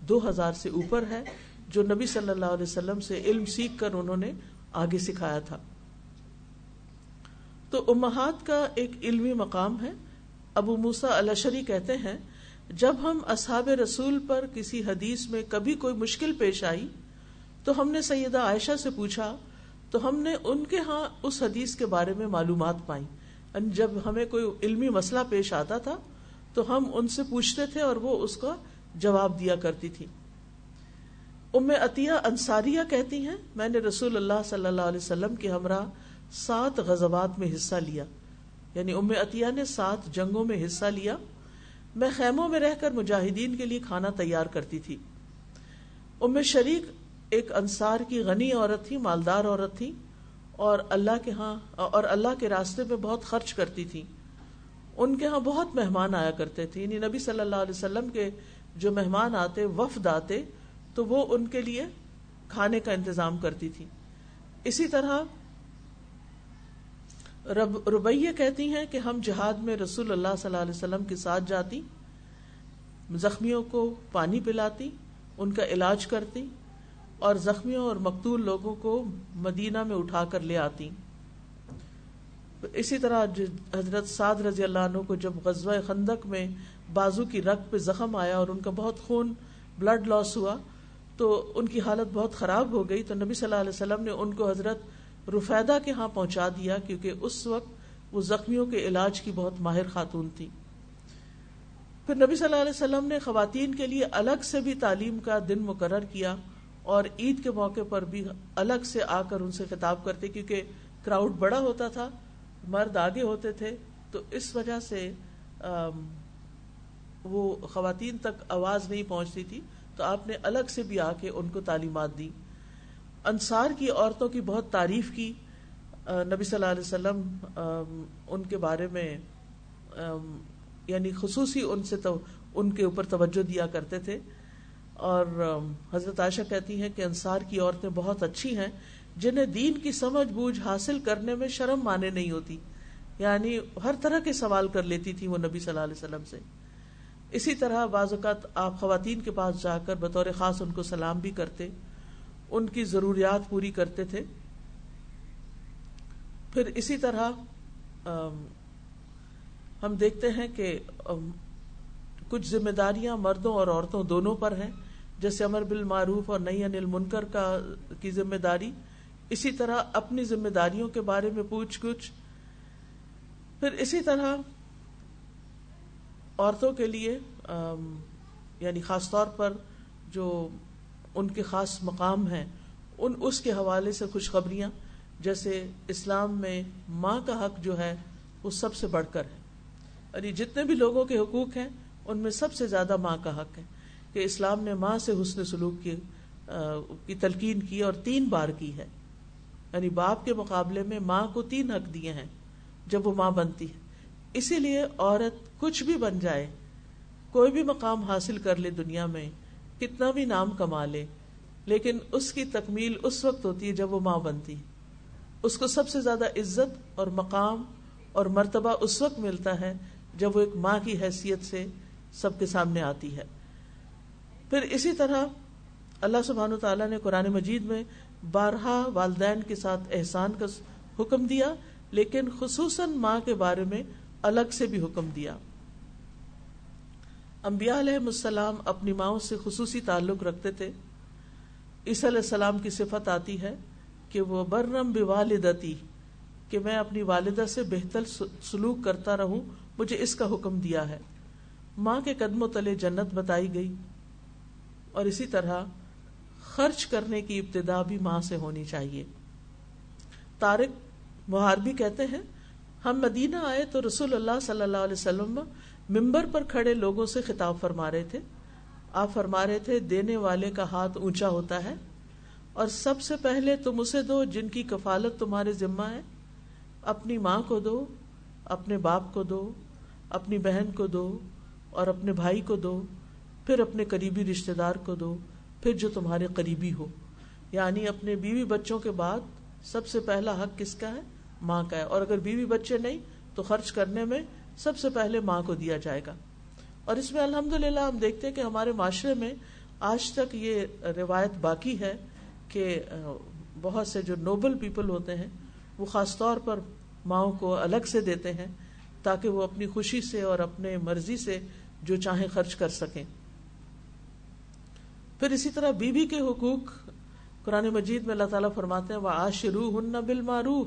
دو ہزار سے اوپر ہے، جو نبی صلی اللہ علیہ وسلم سے علم سیکھ کر انہوں نے آگے سکھایا تھا۔ تو امہات کا ایک علمی مقام ہے۔ ابو موسا الشری کہتے ہیں، جب ہم اصحاب رسول پر کسی حدیث میں کبھی کوئی مشکل پیش آئی تو ہم نے سیدہ عائشہ سے پوچھا، تو ہم نے ان کے ہاں اس حدیث کے بارے میں معلومات پائی۔ جب ہمیں کوئی علمی مسئلہ پیش آتا تھا، تو ہم ان سے پوچھتے تھے اور وہ اس کا جواب دیا کرتی تھی۔ ام عطیہ انصاریہ کہتی ہیں، میں نے رسول اللہ صلی اللہ علیہ وسلم کے ہمراہ سات غزوات میں حصہ لیا۔ یعنی ام عطیہ نے سات جنگوں میں حصہ لیا۔ میں خیموں میں رہ کر مجاہدین کے لیے کھانا تیار کرتی تھی۔ ام شریک ایک انصار کی غنی عورت تھی، مالدار عورت تھی اور اللہ کے ہاں اور اللہ کے راستے پہ بہت خرچ کرتی تھی۔ ان کے ہاں بہت مہمان آیا کرتے تھے۔ یعنی نبی صلی اللہ علیہ وسلم کے جو مہمان آتے، وفد آتے، تو وہ ان کے لیے کھانے کا انتظام کرتی تھی۔ اسی طرح رب ربیہ کہتی ہیں کہ ہم جہاد میں رسول اللہ صلی اللہ علیہ وسلم کے ساتھ جاتی، زخمیوں کو پانی پلاتی، ان کا علاج کرتی۔ اور زخمیوں اور مقتول لوگوں کو مدینہ میں اٹھا کر لے آتی۔ اسی طرح حضرت سعد رضی اللہ عنہ کو جب غزوہ خندق میں بازو کی رگ پہ زخم آیا اور ان کا بہت خون بلڈ لاس ہوا، تو ان کی حالت بہت خراب ہو گئی۔ تو نبی صلی اللہ علیہ وسلم نے ان کو حضرت رفیدہ کے ہاں پہنچا دیا، کیونکہ اس وقت وہ زخمیوں کے علاج کی بہت ماہر خاتون تھی۔ پھر نبی صلی اللہ علیہ وسلم نے خواتین کے لیے الگ سے بھی تعلیم کا دن مقرر کیا۔ اور عید کے موقع پر بھی الگ سے آ کر ان سے خطاب کرتے، کیونکہ کراؤڈ بڑا ہوتا تھا، مرد آگے ہوتے تھے، تو اس وجہ سے وہ خواتین تک آواز نہیں پہنچتی تھی۔ تو آپ نے الگ سے بھی آ کے ان کو تعلیمات دی انصار کی عورتوں کی بہت تعریف کی۔ نبی صلی اللہ علیہ وسلم ان کے بارے میں یعنی خصوصی ان سے تو، ان کے اوپر توجہ دیا کرتے تھے۔ اور حضرت عائشہ کہتی ہیں کہ انصار کی عورتیں بہت اچھی ہیں، جنہیں دین کی سمجھ بوجھ حاصل کرنے میں شرم مانے نہیں ہوتی۔ یعنی ہر طرح کے سوال کر لیتی تھی وہ نبی صلی اللہ علیہ وسلم سے۔ اسی طرح بعض اوقات آپ خواتین کے پاس جا کر بطور خاص ان کو سلام بھی کرتے، ان کی ضروریات پوری کرتے تھے۔ پھر اسی طرح ہم دیکھتے ہیں کہ کچھ ذمہ داریاں مردوں اور عورتوں دونوں پر ہیں۔ جیسے امر بل معروف اور نئی انل منکر کا کی ذمہ داری۔ اسی طرح اپنی ذمہ داریوں کے بارے میں پوچھ گچھ۔ پھر اسی طرح عورتوں کے لیے یعنی خاص طور پر جو ان کے خاص مقام ہیں، ان اس کے حوالے سے خوشخبریاں، جیسے اسلام میں ماں کا حق جو ہے، وہ سب سے بڑھ کر ہے۔ یعنی جتنے بھی لوگوں کے حقوق ہیں ان میں سب سے زیادہ ماں کا حق ہے کہ اسلام نے ماں سے حسن سلوک کی کی تلقین کی اور تین بار کی ہے۔ یعنی باپ کے مقابلے میں ماں کو تین حق دیے ہیں جب وہ ماں بنتی ہے۔ اسی لیے عورت کچھ بھی بن جائے، کوئی بھی مقام حاصل کر لے دنیا میں، کتنا بھی نام کما لے، لیکن اس کی تکمیل اس وقت ہوتی ہے جب وہ ماں بنتی ہے۔ اس کو سب سے زیادہ عزت اور مقام اور مرتبہ اس وقت ملتا ہے جب وہ ایک ماں کی حیثیت سے سب کے سامنے آتی ہے۔ پھر اسی طرح اللہ سبحان تعالیٰ نے قرآن مجید میں بارہا والدین کے ساتھ احسان کا حکم دیا، لیکن خصوصاً ماں کے بارے میں الگ سے بھی حکم دیا۔ انبیاء علیہ السلام اپنی ماؤں سے خصوصی تعلق رکھتے تھے۔ عیسی علیہ السلام کی صفت آتی ہے کہ وہ برم بوالدتی، کہ میں اپنی والدہ سے بہتر سلوک کرتا رہوں، مجھے اس کا حکم دیا ہے۔ ماں کے قدموں تلے جنت بتائی گئی اور اسی طرح خرچ کرنے کی ابتدا بھی ماں سے ہونی چاہیے۔ تارک محاربی کہتے ہیں، ہم مدینہ آئے تو رسول اللہ صلی اللہ علیہ وسلم ممبر پر کھڑے لوگوں سے خطاب فرما رہے تھے۔ آپ فرما رہے تھے، دینے والے کا ہاتھ اونچا ہوتا ہے اور سب سے پہلے تم اسے دو جن کی کفالت تمہارے ذمہ ہے۔ اپنی ماں کو دو، اپنے باپ کو دو، اپنی بہن کو دو اور اپنے بھائی کو دو، پھر اپنے قریبی رشتے دار کو دو، پھر جو تمہارے قریبی ہو۔ یعنی اپنے بیوی بچوں کے بعد سب سے پہلا حق کس کا ہے؟ ماں کا ہے۔ اور اگر بیوی بچے نہیں، تو خرچ کرنے میں سب سے پہلے ماں کو دیا جائے گا۔ اور اس میں الحمد للہ ہم دیکھتے ہیں کہ ہمارے معاشرے میں آج تک یہ روایت باقی ہے کہ بہت سے جو نوبل پیپل ہوتے ہیں، وہ خاص طور پر ماؤں کو الگ سے دیتے ہیں تاکہ وہ اپنی خوشی سے اور اپنے مرضی سے جو چاہیں خرچ کر سکیں۔ پھر اسی طرح بیوی بی کے حقوق قرآن مجید میں اللہ تعالیٰ فرماتے ہیں وہ آشرو ہن معروف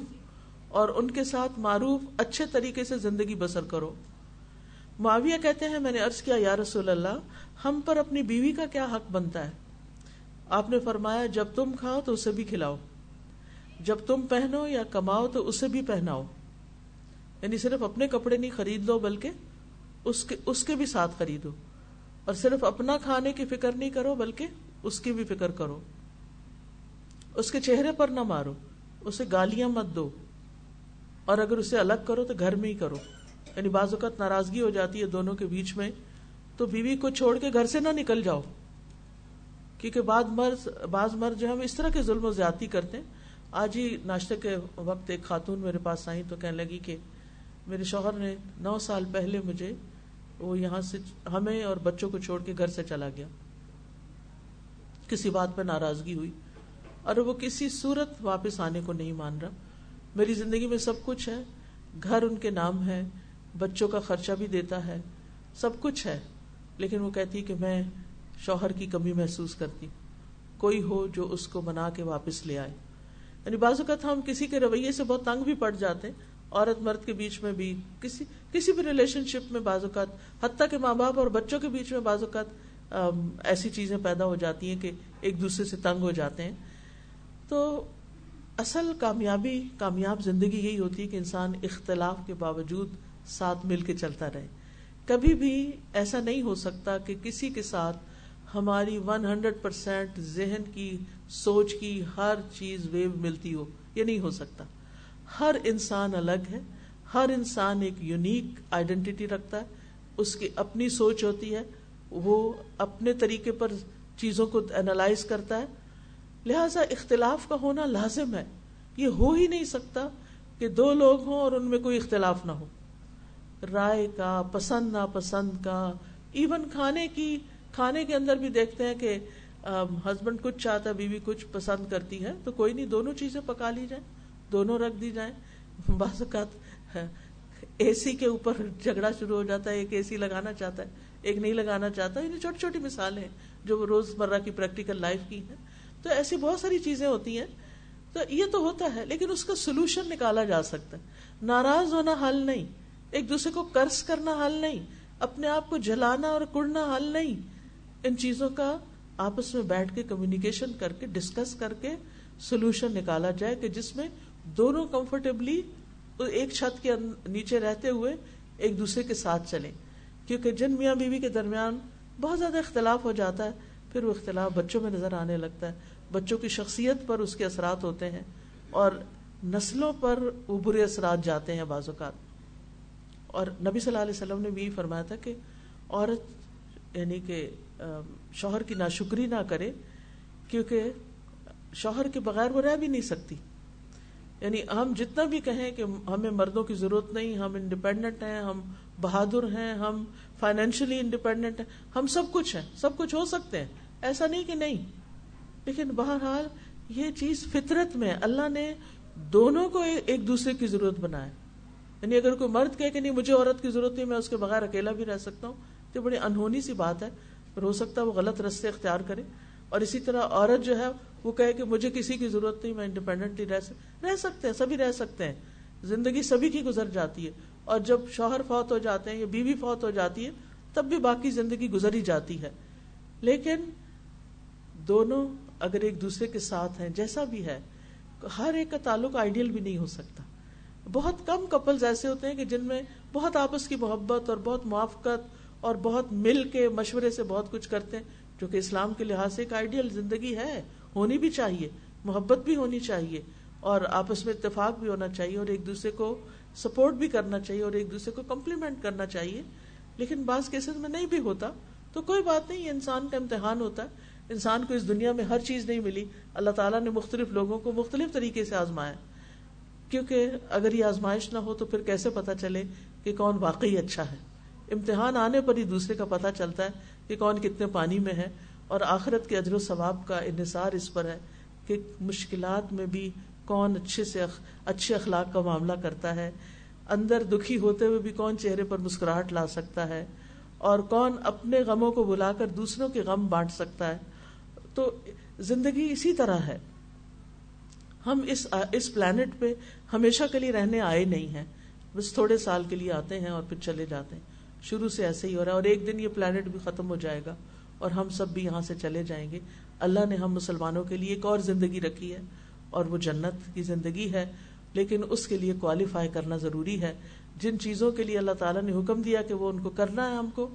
اور ان کے ساتھ معروف، اچھے طریقے سے زندگی بسر کرو۔ معاویہ کہتے ہیں، میں نے عرض کیا، یا رسول اللہ، ہم پر اپنی بیوی کا کیا حق بنتا ہے؟ آپ نے فرمایا، جب تم کھاؤ تو اسے بھی کھلاؤ، جب تم پہنو یا کماؤ تو اسے بھی پہناؤ۔ یعنی صرف اپنے کپڑے نہیں خرید لو، بلکہ اس کے اس کے بھی ساتھ خریدو۔ اور صرف اپنا کھانے کی فکر نہیں کرو، بلکہ اس کی بھی فکر کرو۔ اس کے چہرے پر نہ مارو، اسے گالیاں مت دو۔ اور اگر اسے الگ کرو تو گھر میں ہی کرو۔ یعنی بعض اوقات ناراضگی ہو جاتی ہے دونوں کے بیچ میں، تو بیوی کو چھوڑ کے گھر سے نہ نکل جاؤ۔ کیونکہ بعض مرض بعض مرض جو ہم اس طرح کے ظلم و زیادتی کرتے ہیں۔ آج ہی ناشتے کے وقت ایک خاتون میرے پاس آئی تو کہنے لگی کہ میرے شوہر نے نو سال پہلے مجھے وہ یہاں سے ہمیں اور بچوں کو چھوڑ کے گھر سے چلا گیا۔ کسی بات پہ ناراضگی ہوئی اور وہ کسی صورت واپس آنے کو نہیں مان رہا۔ میری زندگی میں سب کچھ ہے۔ گھر ان کے نام ہے۔ بچوں کا خرچہ بھی دیتا ہے۔ سب کچھ ہے۔ لیکن وہ کہتی کہ میں شوہر کی کمی محسوس کرتی۔ کوئی ہو جو اس کو بنا کے واپس لے آئے۔ یعنی بعض اوقات ہم کسی کے رویے سے بہت تنگ بھی پڑ جاتے۔ ہیں عورت مرد کے بیچ میں بھی، کسی کسی بھی ریلیشن شپ میں بعض اوقات، حتیٰ کہ ماں باپ اور بچوں کے بیچ میں بعض اوقات ایسی چیزیں پیدا ہو جاتی ہیں کہ ایک دوسرے سے تنگ ہو جاتے ہیں۔ تو اصل کامیابی، کامیاب زندگی یہی ہوتی ہے کہ انسان اختلاف کے باوجود ساتھ مل کے چلتا رہے۔ کبھی بھی ایسا نہیں ہو سکتا کہ کسی کے ساتھ ہماری ون ہنڈریڈ پرسینٹ ذہن کی، سوچ کی ہر چیز ویو ملتی ہو، یہ نہیں ہو سکتا۔ ہر انسان الگ ہے، ہر انسان ایک یونیک آئیڈینٹی رکھتا ہے، اس کی اپنی سوچ ہوتی ہے، وہ اپنے طریقے پر چیزوں کو اینالائز کرتا ہے۔ لہذا اختلاف کا ہونا لازم ہے۔ یہ ہو ہی نہیں سکتا کہ دو لوگ ہوں اور ان میں کوئی اختلاف نہ ہو۔ رائے کا، پسند ناپسند کا ایون کھانے کی، کھانے کے اندر بھی دیکھتے ہیں کہ ہسبینڈ کچھ چاہتا ہے، بیوی کچھ پسند کرتی ہے، تو کوئی نہیں، دونوں چیزیں پکا لی جائیں۔ دونوں رکھ دی جائیں۔ بعض اوقات اے سی کے اوپر جھگڑا شروع ہو جاتا ہے، ایک اے سی لگانا چاہتا ہے، ایک نہیں لگانا چاہتا۔ یعنی چھوٹی چھوٹی مثالیں ہیں جو روز مرہ کی پریکٹیکل لائف کی ہیں۔ تو ایسی بہت ساری چیزیں ہوتی ہیں۔ تو یہ تو ہوتا ہے، لیکن اس کا سولوشن نکالا جا سکتا ہے۔ ناراض ہونا حل نہیں۔ ایک دوسرے کو قرض کرنا حل نہیں۔ اپنے آپ کو جلانا اور کڑنا حل نہیں۔ ان چیزوں کا آپس میں بیٹھ کے کمیونیکیشن کر کے ڈسکس کر کے سولوشن نکالا جائے کہ جس میں دونوں کمفرٹیبلی ایک چھت کے نیچے رہتے ہوئے ایک دوسرے کے ساتھ چلیں۔ کیونکہ جن میاں بیوی کے درمیان بہت زیادہ اختلاف ہو جاتا ہے، پھر وہ اختلاف بچوں میں نظر آنے لگتا ہے۔ بچوں کی شخصیت پر اس کے اثرات ہوتے ہیں اور نسلوں پر وہ برے اثرات جاتے ہیں بعض اوقات۔ اور نبی صلی اللہ علیہ وسلم نے بھی فرمایا تھا کہ عورت یعنی کہ شوہر کی ناشکری نہ کرے، کیونکہ شوہر کے بغیر وہ رہ بھی نہیں سکتی۔ یعنی ہم جتنا بھی کہیں کہ ہمیں مردوں کی ضرورت نہیں، ہم انڈیپینڈنٹ ہیں، ہم بہادر ہیں، ہم فائنینشلی انڈیپینڈنٹ ہیں، ہم سب کچھ ہیں، سب کچھ ہو سکتے ہیں۔ ایسا نہیں کہ نہیں۔ لیکن بہرحال یہ چیز فطرت میں اللہ نے دونوں کو ایک دوسرے کی ضرورت بنایا۔ یعنی اگر کوئی مرد کہے کہ نہیں، مجھے عورت کی ضرورت نہیں، میں اس کے بغیر اکیلا بھی رہ سکتا ہوں، تو بڑی انہونی سی بات ہے۔ ہو سکتا ہے وہ غلط رستے اختیار کرے۔ اور اسی طرح عورت جو ہے وہ کہے کہ مجھے کسی کی ضرورت نہیں، میں انڈیپینڈنٹلی رہ رہ سکتے ہیں، سبھی رہ سکتے ہیں۔ زندگی سبھی کی گزر جاتی ہے۔ اور جب شوہر فوت ہو جاتے ہیں یا بیوی فوت ہو جاتی ہے، تب بھی باقی زندگی گزری جاتی ہے۔ لیکن دونوں اگر ایک دوسرے کے ساتھ ہیں، جیسا بھی ہے، ہر ایک کا تعلق آئیڈیل بھی نہیں ہو سکتا۔ بہت کم کپلز ایسے ہوتے ہیں کہ جن میں بہت آپس کی محبت اور بہت موافقت اور بہت مل کے مشورے سے بہت کچھ کرتے ہیں، جو کہ اسلام کے لحاظ سے ایک آئیڈیل زندگی ہے۔ ہونی بھی چاہیے، محبت بھی ہونی چاہیے، اور آپس میں اتفاق بھی ہونا چاہیے، اور ایک دوسرے کو سپورٹ بھی کرنا چاہیے، اور ایک دوسرے کو کمپلیمنٹ کرنا چاہیے۔ لیکن بعض کیسز میں نہیں بھی ہوتا، تو کوئی بات نہیں، یہ انسان کا امتحان ہوتا ہے۔ انسان کو اس دنیا میں ہر چیز نہیں ملی۔ اللہ تعالیٰ نے مختلف لوگوں کو مختلف طریقے سے آزمایا۔ کیونکہ اگر یہ آزمائش نہ ہو تو پھر کیسے پتا چلے کہ کون واقعی اچھا ہے؟ امتحان آنے پر ہی دوسرے کا پتا چلتا ہے کہ کون کتنے پانی میں ہے۔ اور آخرت کے اجر و ثواب کا انحصار اس پر ہے کہ مشکلات میں بھی کون اچھے سے اچھے اخلاق کا معاملہ کرتا ہے۔ اندر دکھی ہوتے ہوئے بھی کون چہرے پر مسکراہٹ لا سکتا ہے اور کون اپنے غموں کو بلا کر دوسروں کے غم بانٹ سکتا ہے۔ تو زندگی اسی طرح ہے۔ ہم اس اس پلانٹ پہ ہمیشہ کے لیے رہنے آئے نہیں ہیں۔ بس تھوڑے سال کے لیے آتے ہیں اور پھر چلے جاتے ہیں۔ شروع سے ایسے ہی ہو رہا ہے اور ایک دن یہ پلانٹ بھی ختم ہو جائے گا۔ اور ہم سب بھی یہاں سے چلے جائیں گے۔ اللہ نے ہم مسلمانوں کے لیے ایک اور زندگی رکھی ہے اور وہ جنت کی زندگی ہے، لیکن اس کے لیے کوالیفائی کرنا ضروری ہے۔ جن چیزوں کے لیے اللہ تعالیٰ نے حکم دیا کہ وہ ان کو کرنا ہے ہم کو،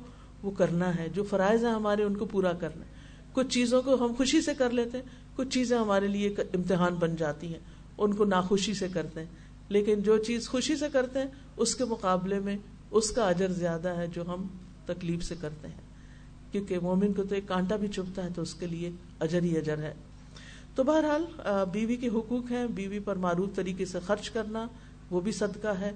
وہ کرنا ہے۔ جو فرائض ہیں ہمارے، ان کو پورا کرنا ہے۔ کچھ چیزوں کو ہم خوشی سے کر لیتے ہیں، کچھ چیزیں ہمارے لیے امتحان بن جاتی ہیں، ان کو ناخوشی سے کرتے ہیں۔ لیکن جو چیز خوشی سے کرتے ہیں، اس کے مقابلے میں اس کا اجر زیادہ ہے جو ہم تکلیف سے کرتے ہیں۔ کیونکہ مومن کو تو ایک کانٹا بھی چپتا ہے تو اس کے لیے اجر ہی اجر ہے۔ تو بہرحال بیوی کے حقوق ہیں، بیوی پر معروف طریقے سے خرچ کرنا وہ بھی صدقہ ہے۔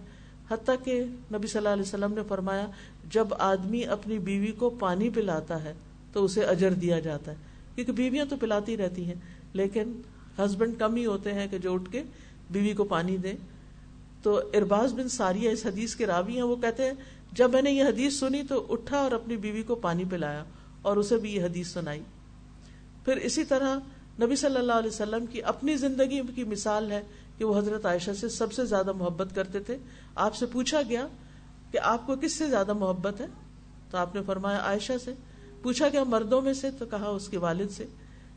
حتیٰ کہ نبی صلی اللہ علیہ وسلم نے فرمایا، جب آدمی اپنی بیوی کو پانی پلاتا ہے تو اسے اجر دیا جاتا ہے۔ کیونکہ بیویاں تو پلاتی رہتی ہیں، لیکن ہسبینڈ کم ہی ہوتے ہیں کہ جو اٹھ کے بیوی کو پانی دیں تو ارباز بن ساریہ اس حدیث کے راوی ہیں، وہ کہتے ہیں جب میں نے یہ حدیث سنی تو اٹھا اور اپنی بیوی کو پانی پلایا اور اسے بھی یہ حدیث سنائی۔ پھر اسی طرح نبی صلی اللہ علیہ وسلم کی اپنی زندگی کی مثال ہے کہ وہ حضرت عائشہ سے سب سے زیادہ محبت کرتے تھے۔ آپ سے پوچھا گیا کہ آپ کو کس سے زیادہ محبت ہے؟ تو آپ نے فرمایا عائشہ سے۔ پوچھا گیا مردوں میں سے تو کہا اس کے والد سے۔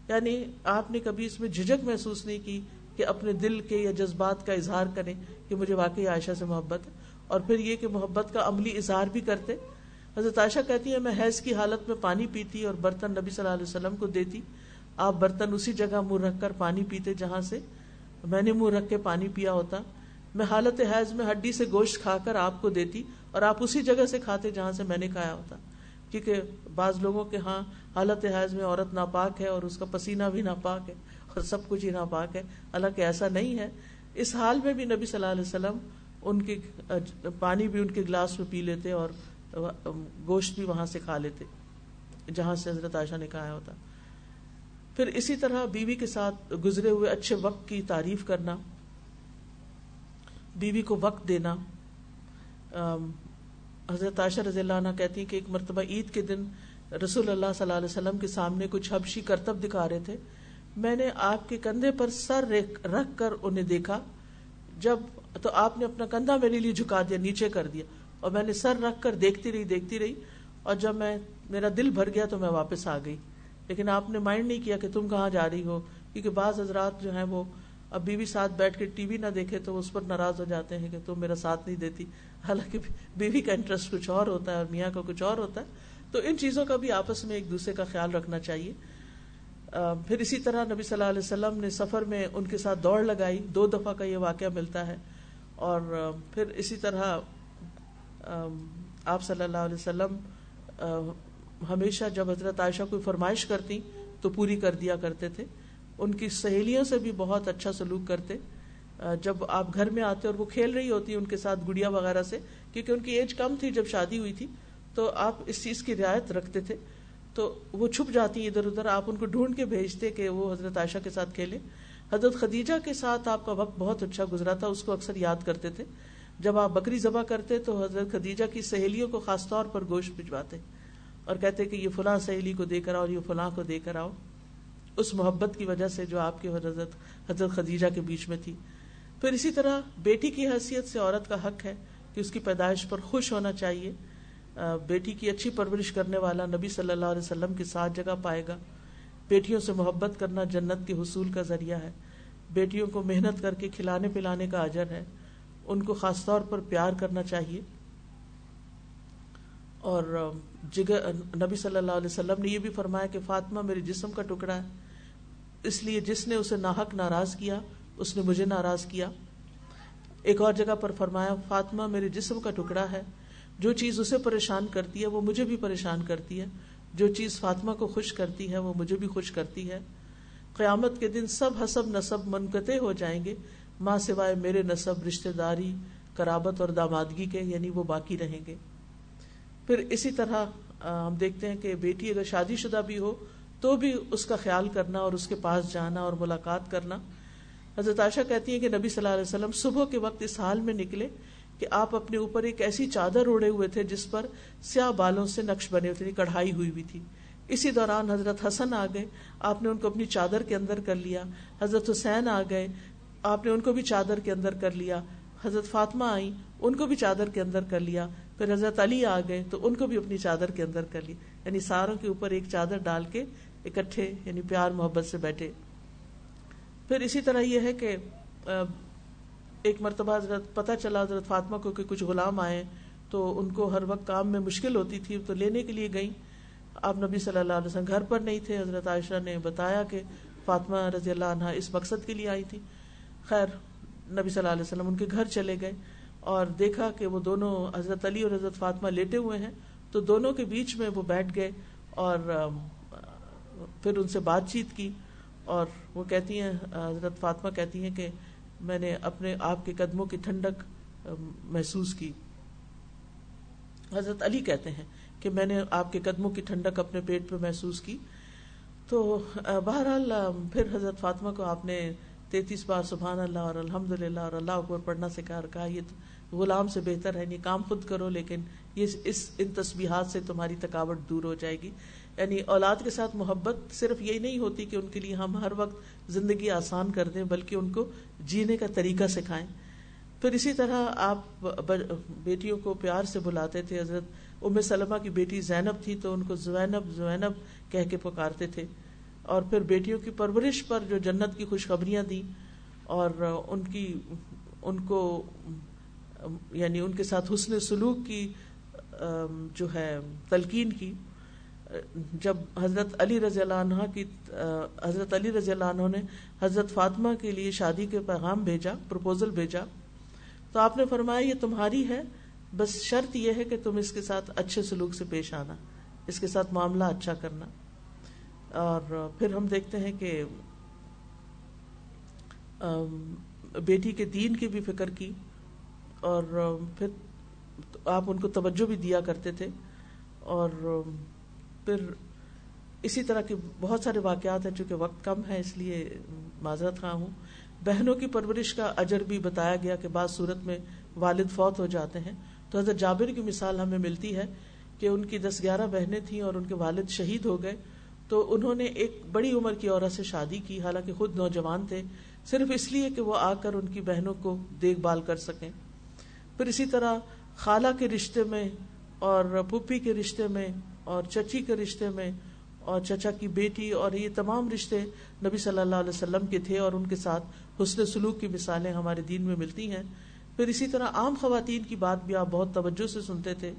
یعنی آپ نے کبھی اس میں جھجک محسوس نہیں کی کہ اپنے دل کے یا جذبات کا اظہار کریں کہ مجھے واقعی عائشہ سے محبت ہے؟ اور پھر یہ کہ محبت کا عملی اظہار بھی کرتے۔ حضرت عائشہ کہتی ہے میں حیض کی حالت میں پانی پیتی اور برتن نبی صلی اللہ علیہ وسلم کو دیتی۔ آپ برتن اسی جگہ منہ رکھ کر پانی پیتے جہاں سے میں نے منہ رکھ کے پانی پیا ہوتا۔ میں حالت حیض میں ہڈی سے گوشت کھا کر آپ کو دیتی اور آپ اسی جگہ سے کھاتے جہاں سے میں نے کھایا ہوتا۔ کیونکہ بعض لوگوں کے ہاں حالت حیض میں عورت ناپاک ہے اور اس کا پسینہ بھی ناپاک ہے اور سب کچھ ہی ناپاک ہے۔ حالانکہ ایسا نہیں ہے۔ اس حال میں بھی نبی صلی اللہ علیہ وسلم ان کے پانی بھی ان کے گلاس میں پی لیتے اور گوشت بھی وہاں سے کھا لیتے، جہاں سے حضرت عائشہ نے کہا ہوتا۔ پھر اسی طرح بیوی کے ساتھ گزرے ہوئے اچھے وقت کی تعریف کرنا، بیوی کو وقت دینا۔ حضرت عائشہ رضی اللہ عنہ کہتی کہ ایک مرتبہ عید کے دن رسول اللہ صلی اللہ علیہ وسلم کے سامنے کچھ حبشی کرتب دکھا رہے تھے۔ میں نے آپ کے کندھے پر سر رکھ کر انہیں دیکھا۔ جب تو آپ نے اپنا کندھا میرے لیے جھکا دیا، نیچے کر دیا۔ اور میں نے سر رکھ کر دیکھتی رہی دیکھتی رہی۔ اور جب میں، میرا دل بھر گیا تو میں واپس آ گئی۔ لیکن آپ نے مائنڈ نہیں کیا کہ تم کہاں جا رہی ہو، کیونکہ بعض حضرات جو ہیں وہ اب بیوی ساتھ بیٹھ کے ٹی وی نہ دیکھے تو اس پر ناراض ہو جاتے ہیں کہ تم میرا ساتھ نہیں دیتی۔ حالانکہ بیوی کا انٹرسٹ کچھ اور ہوتا ہے اور میاں کا کچھ اور ہوتا ہے۔ تو ان چیزوں کا بھی آپس میں ایک دوسرے کا خیال رکھنا چاہیے۔ پھر اسی طرح نبی صلی اللہ علیہ وسلم نے سفر میں ان کے ساتھ دوڑ لگائی۔ دو دفعہ کا یہ واقعہ ملتا ہے۔ اور پھر اسی طرح آپ صلی اللہ علیہ وسلم ہمیشہ جب حضرت عائشہ کوئی فرمائش کرتی تو پوری کر دیا کرتے تھے۔ ان کی سہیلیوں سے بھی بہت اچھا سلوک کرتے۔ جب آپ گھر میں آتے اور وہ کھیل رہی ہوتی ان کے ساتھ گڑیا وغیرہ سے، کیونکہ ان کی ایج کم تھی جب شادی ہوئی تھی، تو آپ اس چیز کی رعایت رکھتے تھے۔ تو وہ چھپ جاتی ادھر ادھر، آپ ان کو ڈھونڈ کے بھیجتے کہ وہ حضرت عائشہ کے ساتھ کھیلے حضرت خدیجہ کے ساتھ آپ کا وقت بہت اچھا گزرا تھا، اس کو اکثر یاد کرتے تھے۔ جب آپ بکری ذبح کرتے تو حضرت خدیجہ کی سہیلیوں کو خاص طور پر گوشت بھجواتے اور کہتے کہ یہ فلاں سہیلی کو دے کر آؤ، یہ فلاں کو دے کر آؤ۔ اس محبت کی وجہ سے جو آپ کے حضرت حضرت خدیجہ کے بیچ میں تھی۔ پھر اسی طرح بیٹی کی حیثیت سے عورت کا حق ہے کہ اس کی پیدائش پر خوش ہونا چاہیے۔ بیٹی کی اچھی پرورش کرنے والا نبی صلی اللہ علیہ وسلم کے ساتھ جگہ پائے گا۔ بیٹیوں سے محبت کرنا جنت کے حصول کا ذریعہ ہے۔ بیٹیوں کو محنت کر کے کھلانے پلانے کا اجر ہے۔ ان کو خاص طور پر پیار کرنا چاہیے۔ اور جگر نبی صلی اللہ علیہ وسلم نے یہ بھی فرمایا کہ فاطمہ میرے جسم کا ٹکڑا ہے۔ اس لیے جس نے اسے ناحق ناراض کیا، اس نے مجھے ناراض کیا۔ ایک اور جگہ پر فرمایا، فاطمہ میرے جسم کا ٹکڑا ہے۔ جو چیز اسے پریشان کرتی ہے، وہ مجھے بھی پریشان کرتی ہے۔ جو چیز فاطمہ کو خوش کرتی ہے وہ مجھے بھی خوش کرتی ہے۔ قیامت کے دن سب حسب نصب منقطع ہو جائیں گے۔ ماں سوائے میرے نصب رشتے داری کرابت اور دامادگی کے یعنی وہ باقی رہیں گے۔ پھر اسی طرح ہم دیکھتے ہیں کہ بیٹی اگر شادی شدہ بھی ہو تو بھی اس کا خیال کرنا اور اس کے پاس جانا اور ملاقات کرنا۔ حضرت عائشہ کہتی ہے کہ نبی صلی اللہ علیہ وسلم صبح کے وقت اس حال میں نکلے کہ آپ اپنے اوپر ایک ایسی چادر اڑے ہوئے تھے جس پر سیاہ بالوں سے نقش بنے ہوئے تھے یعنی کڑھائی ہوئی ہوئی تھی۔ اسی دوران حضرت حسن آ گئے، آپ نے ان کو اپنی چادر کے اندر کر لیا۔ حضرت حسین آ گئے، آپ نے ان کو بھی چادر کے اندر کر لیا۔ حضرت فاطمہ آئی ان کو بھی چادر کے اندر کر لیا۔ پھر حضرت علی آ گئے، تو ان کو بھی اپنی چادر کے اندر کر لی یعنی ساروں کے اوپر ایک چادر ڈال کے اکٹھے یعنی پیار محبت سے بیٹھے۔ پھر اسی طرح یہ ہے کہ ایک مرتبہ حضرت پتہ چلا حضرت فاطمہ کو کہ کچھ غلام آئے تو ان کو ہر وقت کام میں مشکل ہوتی تھی، تو لینے کے لیے گئیں۔ آپ نبی صلی اللہ علیہ وسلم گھر پر نہیں تھے، حضرت عائشہ نے بتایا کہ فاطمہ رضی اللہ عنہ اس مقصد کے لیے آئی تھی۔ خیر، نبی صلی اللہ علیہ وسلم ان کے گھر چلے گئے اور دیکھا کہ وہ دونوں حضرت علی اور حضرت فاطمہ لیٹے ہوئے ہیں۔ تو دونوں کے بیچ میں وہ بیٹھ گئے اور پھر ان سے بات چیت کی اور وہ کہتی ہیں، حضرت فاطمہ کہتی ہیں کہ میں نے اپنے آپ کے قدموں کی ٹھنڈک محسوس کی۔ حضرت علی کہتے ہیں کہ میں نے آپ کے قدموں کی ٹھنڈک اپنے پیٹ پہ محسوس کی۔ تو بہرحال پھر حضرت فاطمہ کو آپ نے تینتیس بار سبحان اللہ اور الحمد للہ اور اللہ اکبر پڑھنا سکھا کہا، یہ غلام سے بہتر ہے نہیں کام خود کرو، لیکن یہ اس، ان تسبیحات سے تمہاری تھکاوٹ دور ہو جائے گی۔ یعنی اولاد کے ساتھ محبت صرف یہی نہیں ہوتی کہ ان کے لیے ہم ہر وقت زندگی آسان کر دیں، بلکہ ان کو جینے کا طریقہ سکھائیں۔ پھر اسی طرح آپ بیٹیوں کو پیار سے بلاتے تھے۔ حضرت ام سلمہ کی بیٹی زینب تھی تو ان کو زینب زینب کہہ کے پکارتے تھے۔ اور پھر بیٹیوں کی پرورش پر جو جنت کی خوشخبریاں دی اور ان کی، ان کو یعنی ان کے ساتھ حسن سلوک کی جو ہے، تلقین کی۔ جب حضرت علی رضی اللہ عنہ کی حضرت علی رضی اللہ عنہ نے حضرت فاطمہ کے لیے شادی کے پیغام بھیجا پرپوزل بھیجا، تو آپ نے فرمایا یہ تمہاری ہے، بس شرط یہ ہے کہ تم اس کے ساتھ اچھے سلوک سے پیش آنا، اس کے ساتھ معاملہ اچھا کرنا۔ اور پھر ہم دیکھتے ہیں کہ بیٹی کے دین کی بھی فکر کی، اور پھر آپ ان کو توجہ بھی دیا کرتے تھے، اور پھر اسی طرح کے بہت سارے واقعات ہیں چونکہ وقت کم ہے اس لیے معذرت خواہ ہوں۔ بہنوں کی پرورش کا اجر بھی بتایا گیا کہ بعض صورت میں والد فوت ہو جاتے ہیں۔ تو حضرت جابر کی مثال ہمیں ملتی ہے کہ ان کی دس گیارہ بہنیں تھیں اور ان کے والد شہید ہو گئے۔ تو انہوں نے ایک بڑی عمر کی عورت سے شادی کی، حالانکہ خود نوجوان تھے۔ صرف اس لیے کہ وہ آ کر ان کی بہنوں کو دیکھ بھال کر سکیں۔ پھر اسی طرح خالہ کے رشتے میں اور پھپھی کے رشتے میں اور چچی کے رشتے میں اور چچا کی بیٹی اور یہ تمام رشتے نبی صلی اللہ علیہ وسلم کے تھے اور ان کے ساتھ حسن سلوک کی مثالیں ہمارے دین میں ملتی ہیں۔ پھر اسی طرح عام خواتین کی بات بھی آپ بہت توجہ سے سنتے تھے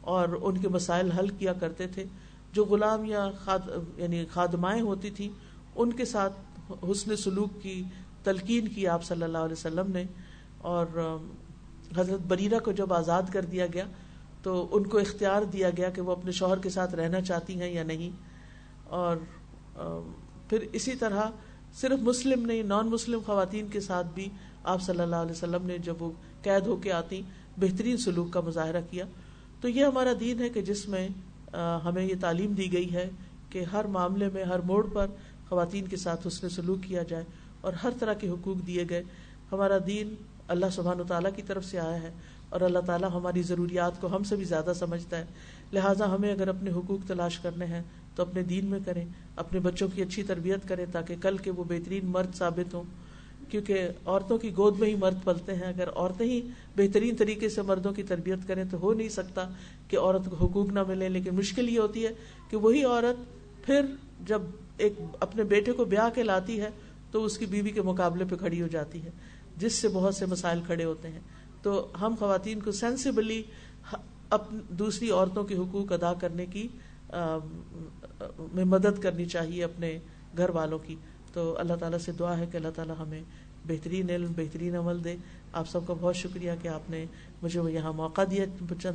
اور ان کے مسائل حل کیا کرتے تھے۔ جو غلام یا خاد یعنی خادمائیں ہوتی تھیں، ان کے ساتھ حسن سلوک کی تلقین کی آپ صلی اللہ علیہ وسلم نے۔ اور حضرت بریرہ کو جب آزاد کر دیا گیا تو ان کو اختیار دیا گیا کہ وہ اپنے شوہر کے ساتھ رہنا چاہتی ہیں یا نہیں۔ اور پھر اسی طرح صرف مسلم نہیں نان مسلم خواتین کے ساتھ بھی آپ صلی اللہ علیہ وسلم نے جب وہ قید ہو کے آتی، بہترین سلوک کا مظاہرہ کیا۔ تو یہ ہمارا دین ہے کہ جس میں ہمیں یہ تعلیم دی گئی ہے کہ ہر معاملے میں، ہر موڑ پر خواتین کے ساتھ اس سلوک کیا جائے اور ہر طرح کے حقوق دیے گئے۔ ہمارا دین اللہ سبحان و تعالیٰ کی طرف سے آیا ہے۔ اور اللہ تعالیٰ ہماری ضروریات کو ہم سے بھی زیادہ سمجھتا ہے۔ لہٰذا ہمیں اگر اپنے حقوق تلاش کرنے ہیں تو اپنے دین میں کریں، اپنے بچوں کی اچھی تربیت کریں تاکہ کل کے وہ بہترین مرد ثابت ہوں۔ کیونکہ عورتوں کی گود میں ہی مرد پلتے ہیں۔ اگر عورتیں ہی بہترین طریقے سے مردوں کی تربیت کریں تو ہو نہیں سکتا کہ عورت کو حقوق نہ ملے لیکن مشکل یہ ہوتی ہے کہ وہی عورت پھر جب ایک اپنے بیٹے کو بیاہ کے لاتی ہے تو اس کی بیوی کے مقابلے پہ کھڑی ہو جاتی ہے، جس سے بہت سے مسائل کھڑے ہوتے ہیں۔ تو ہم خواتین کو سینسیبلی دوسری عورتوں کے حقوق ادا کرنے کی میں مدد کرنی چاہیے اپنے گھر والوں کی۔ تو اللہ تعالیٰ سے دعا ہے کہ اللہ تعالیٰ ہمیں بہترین علم، بہترین عمل دے۔ آپ سب کا بہت شکریہ کہ آپ نے مجھے یہاں موقع دیا۔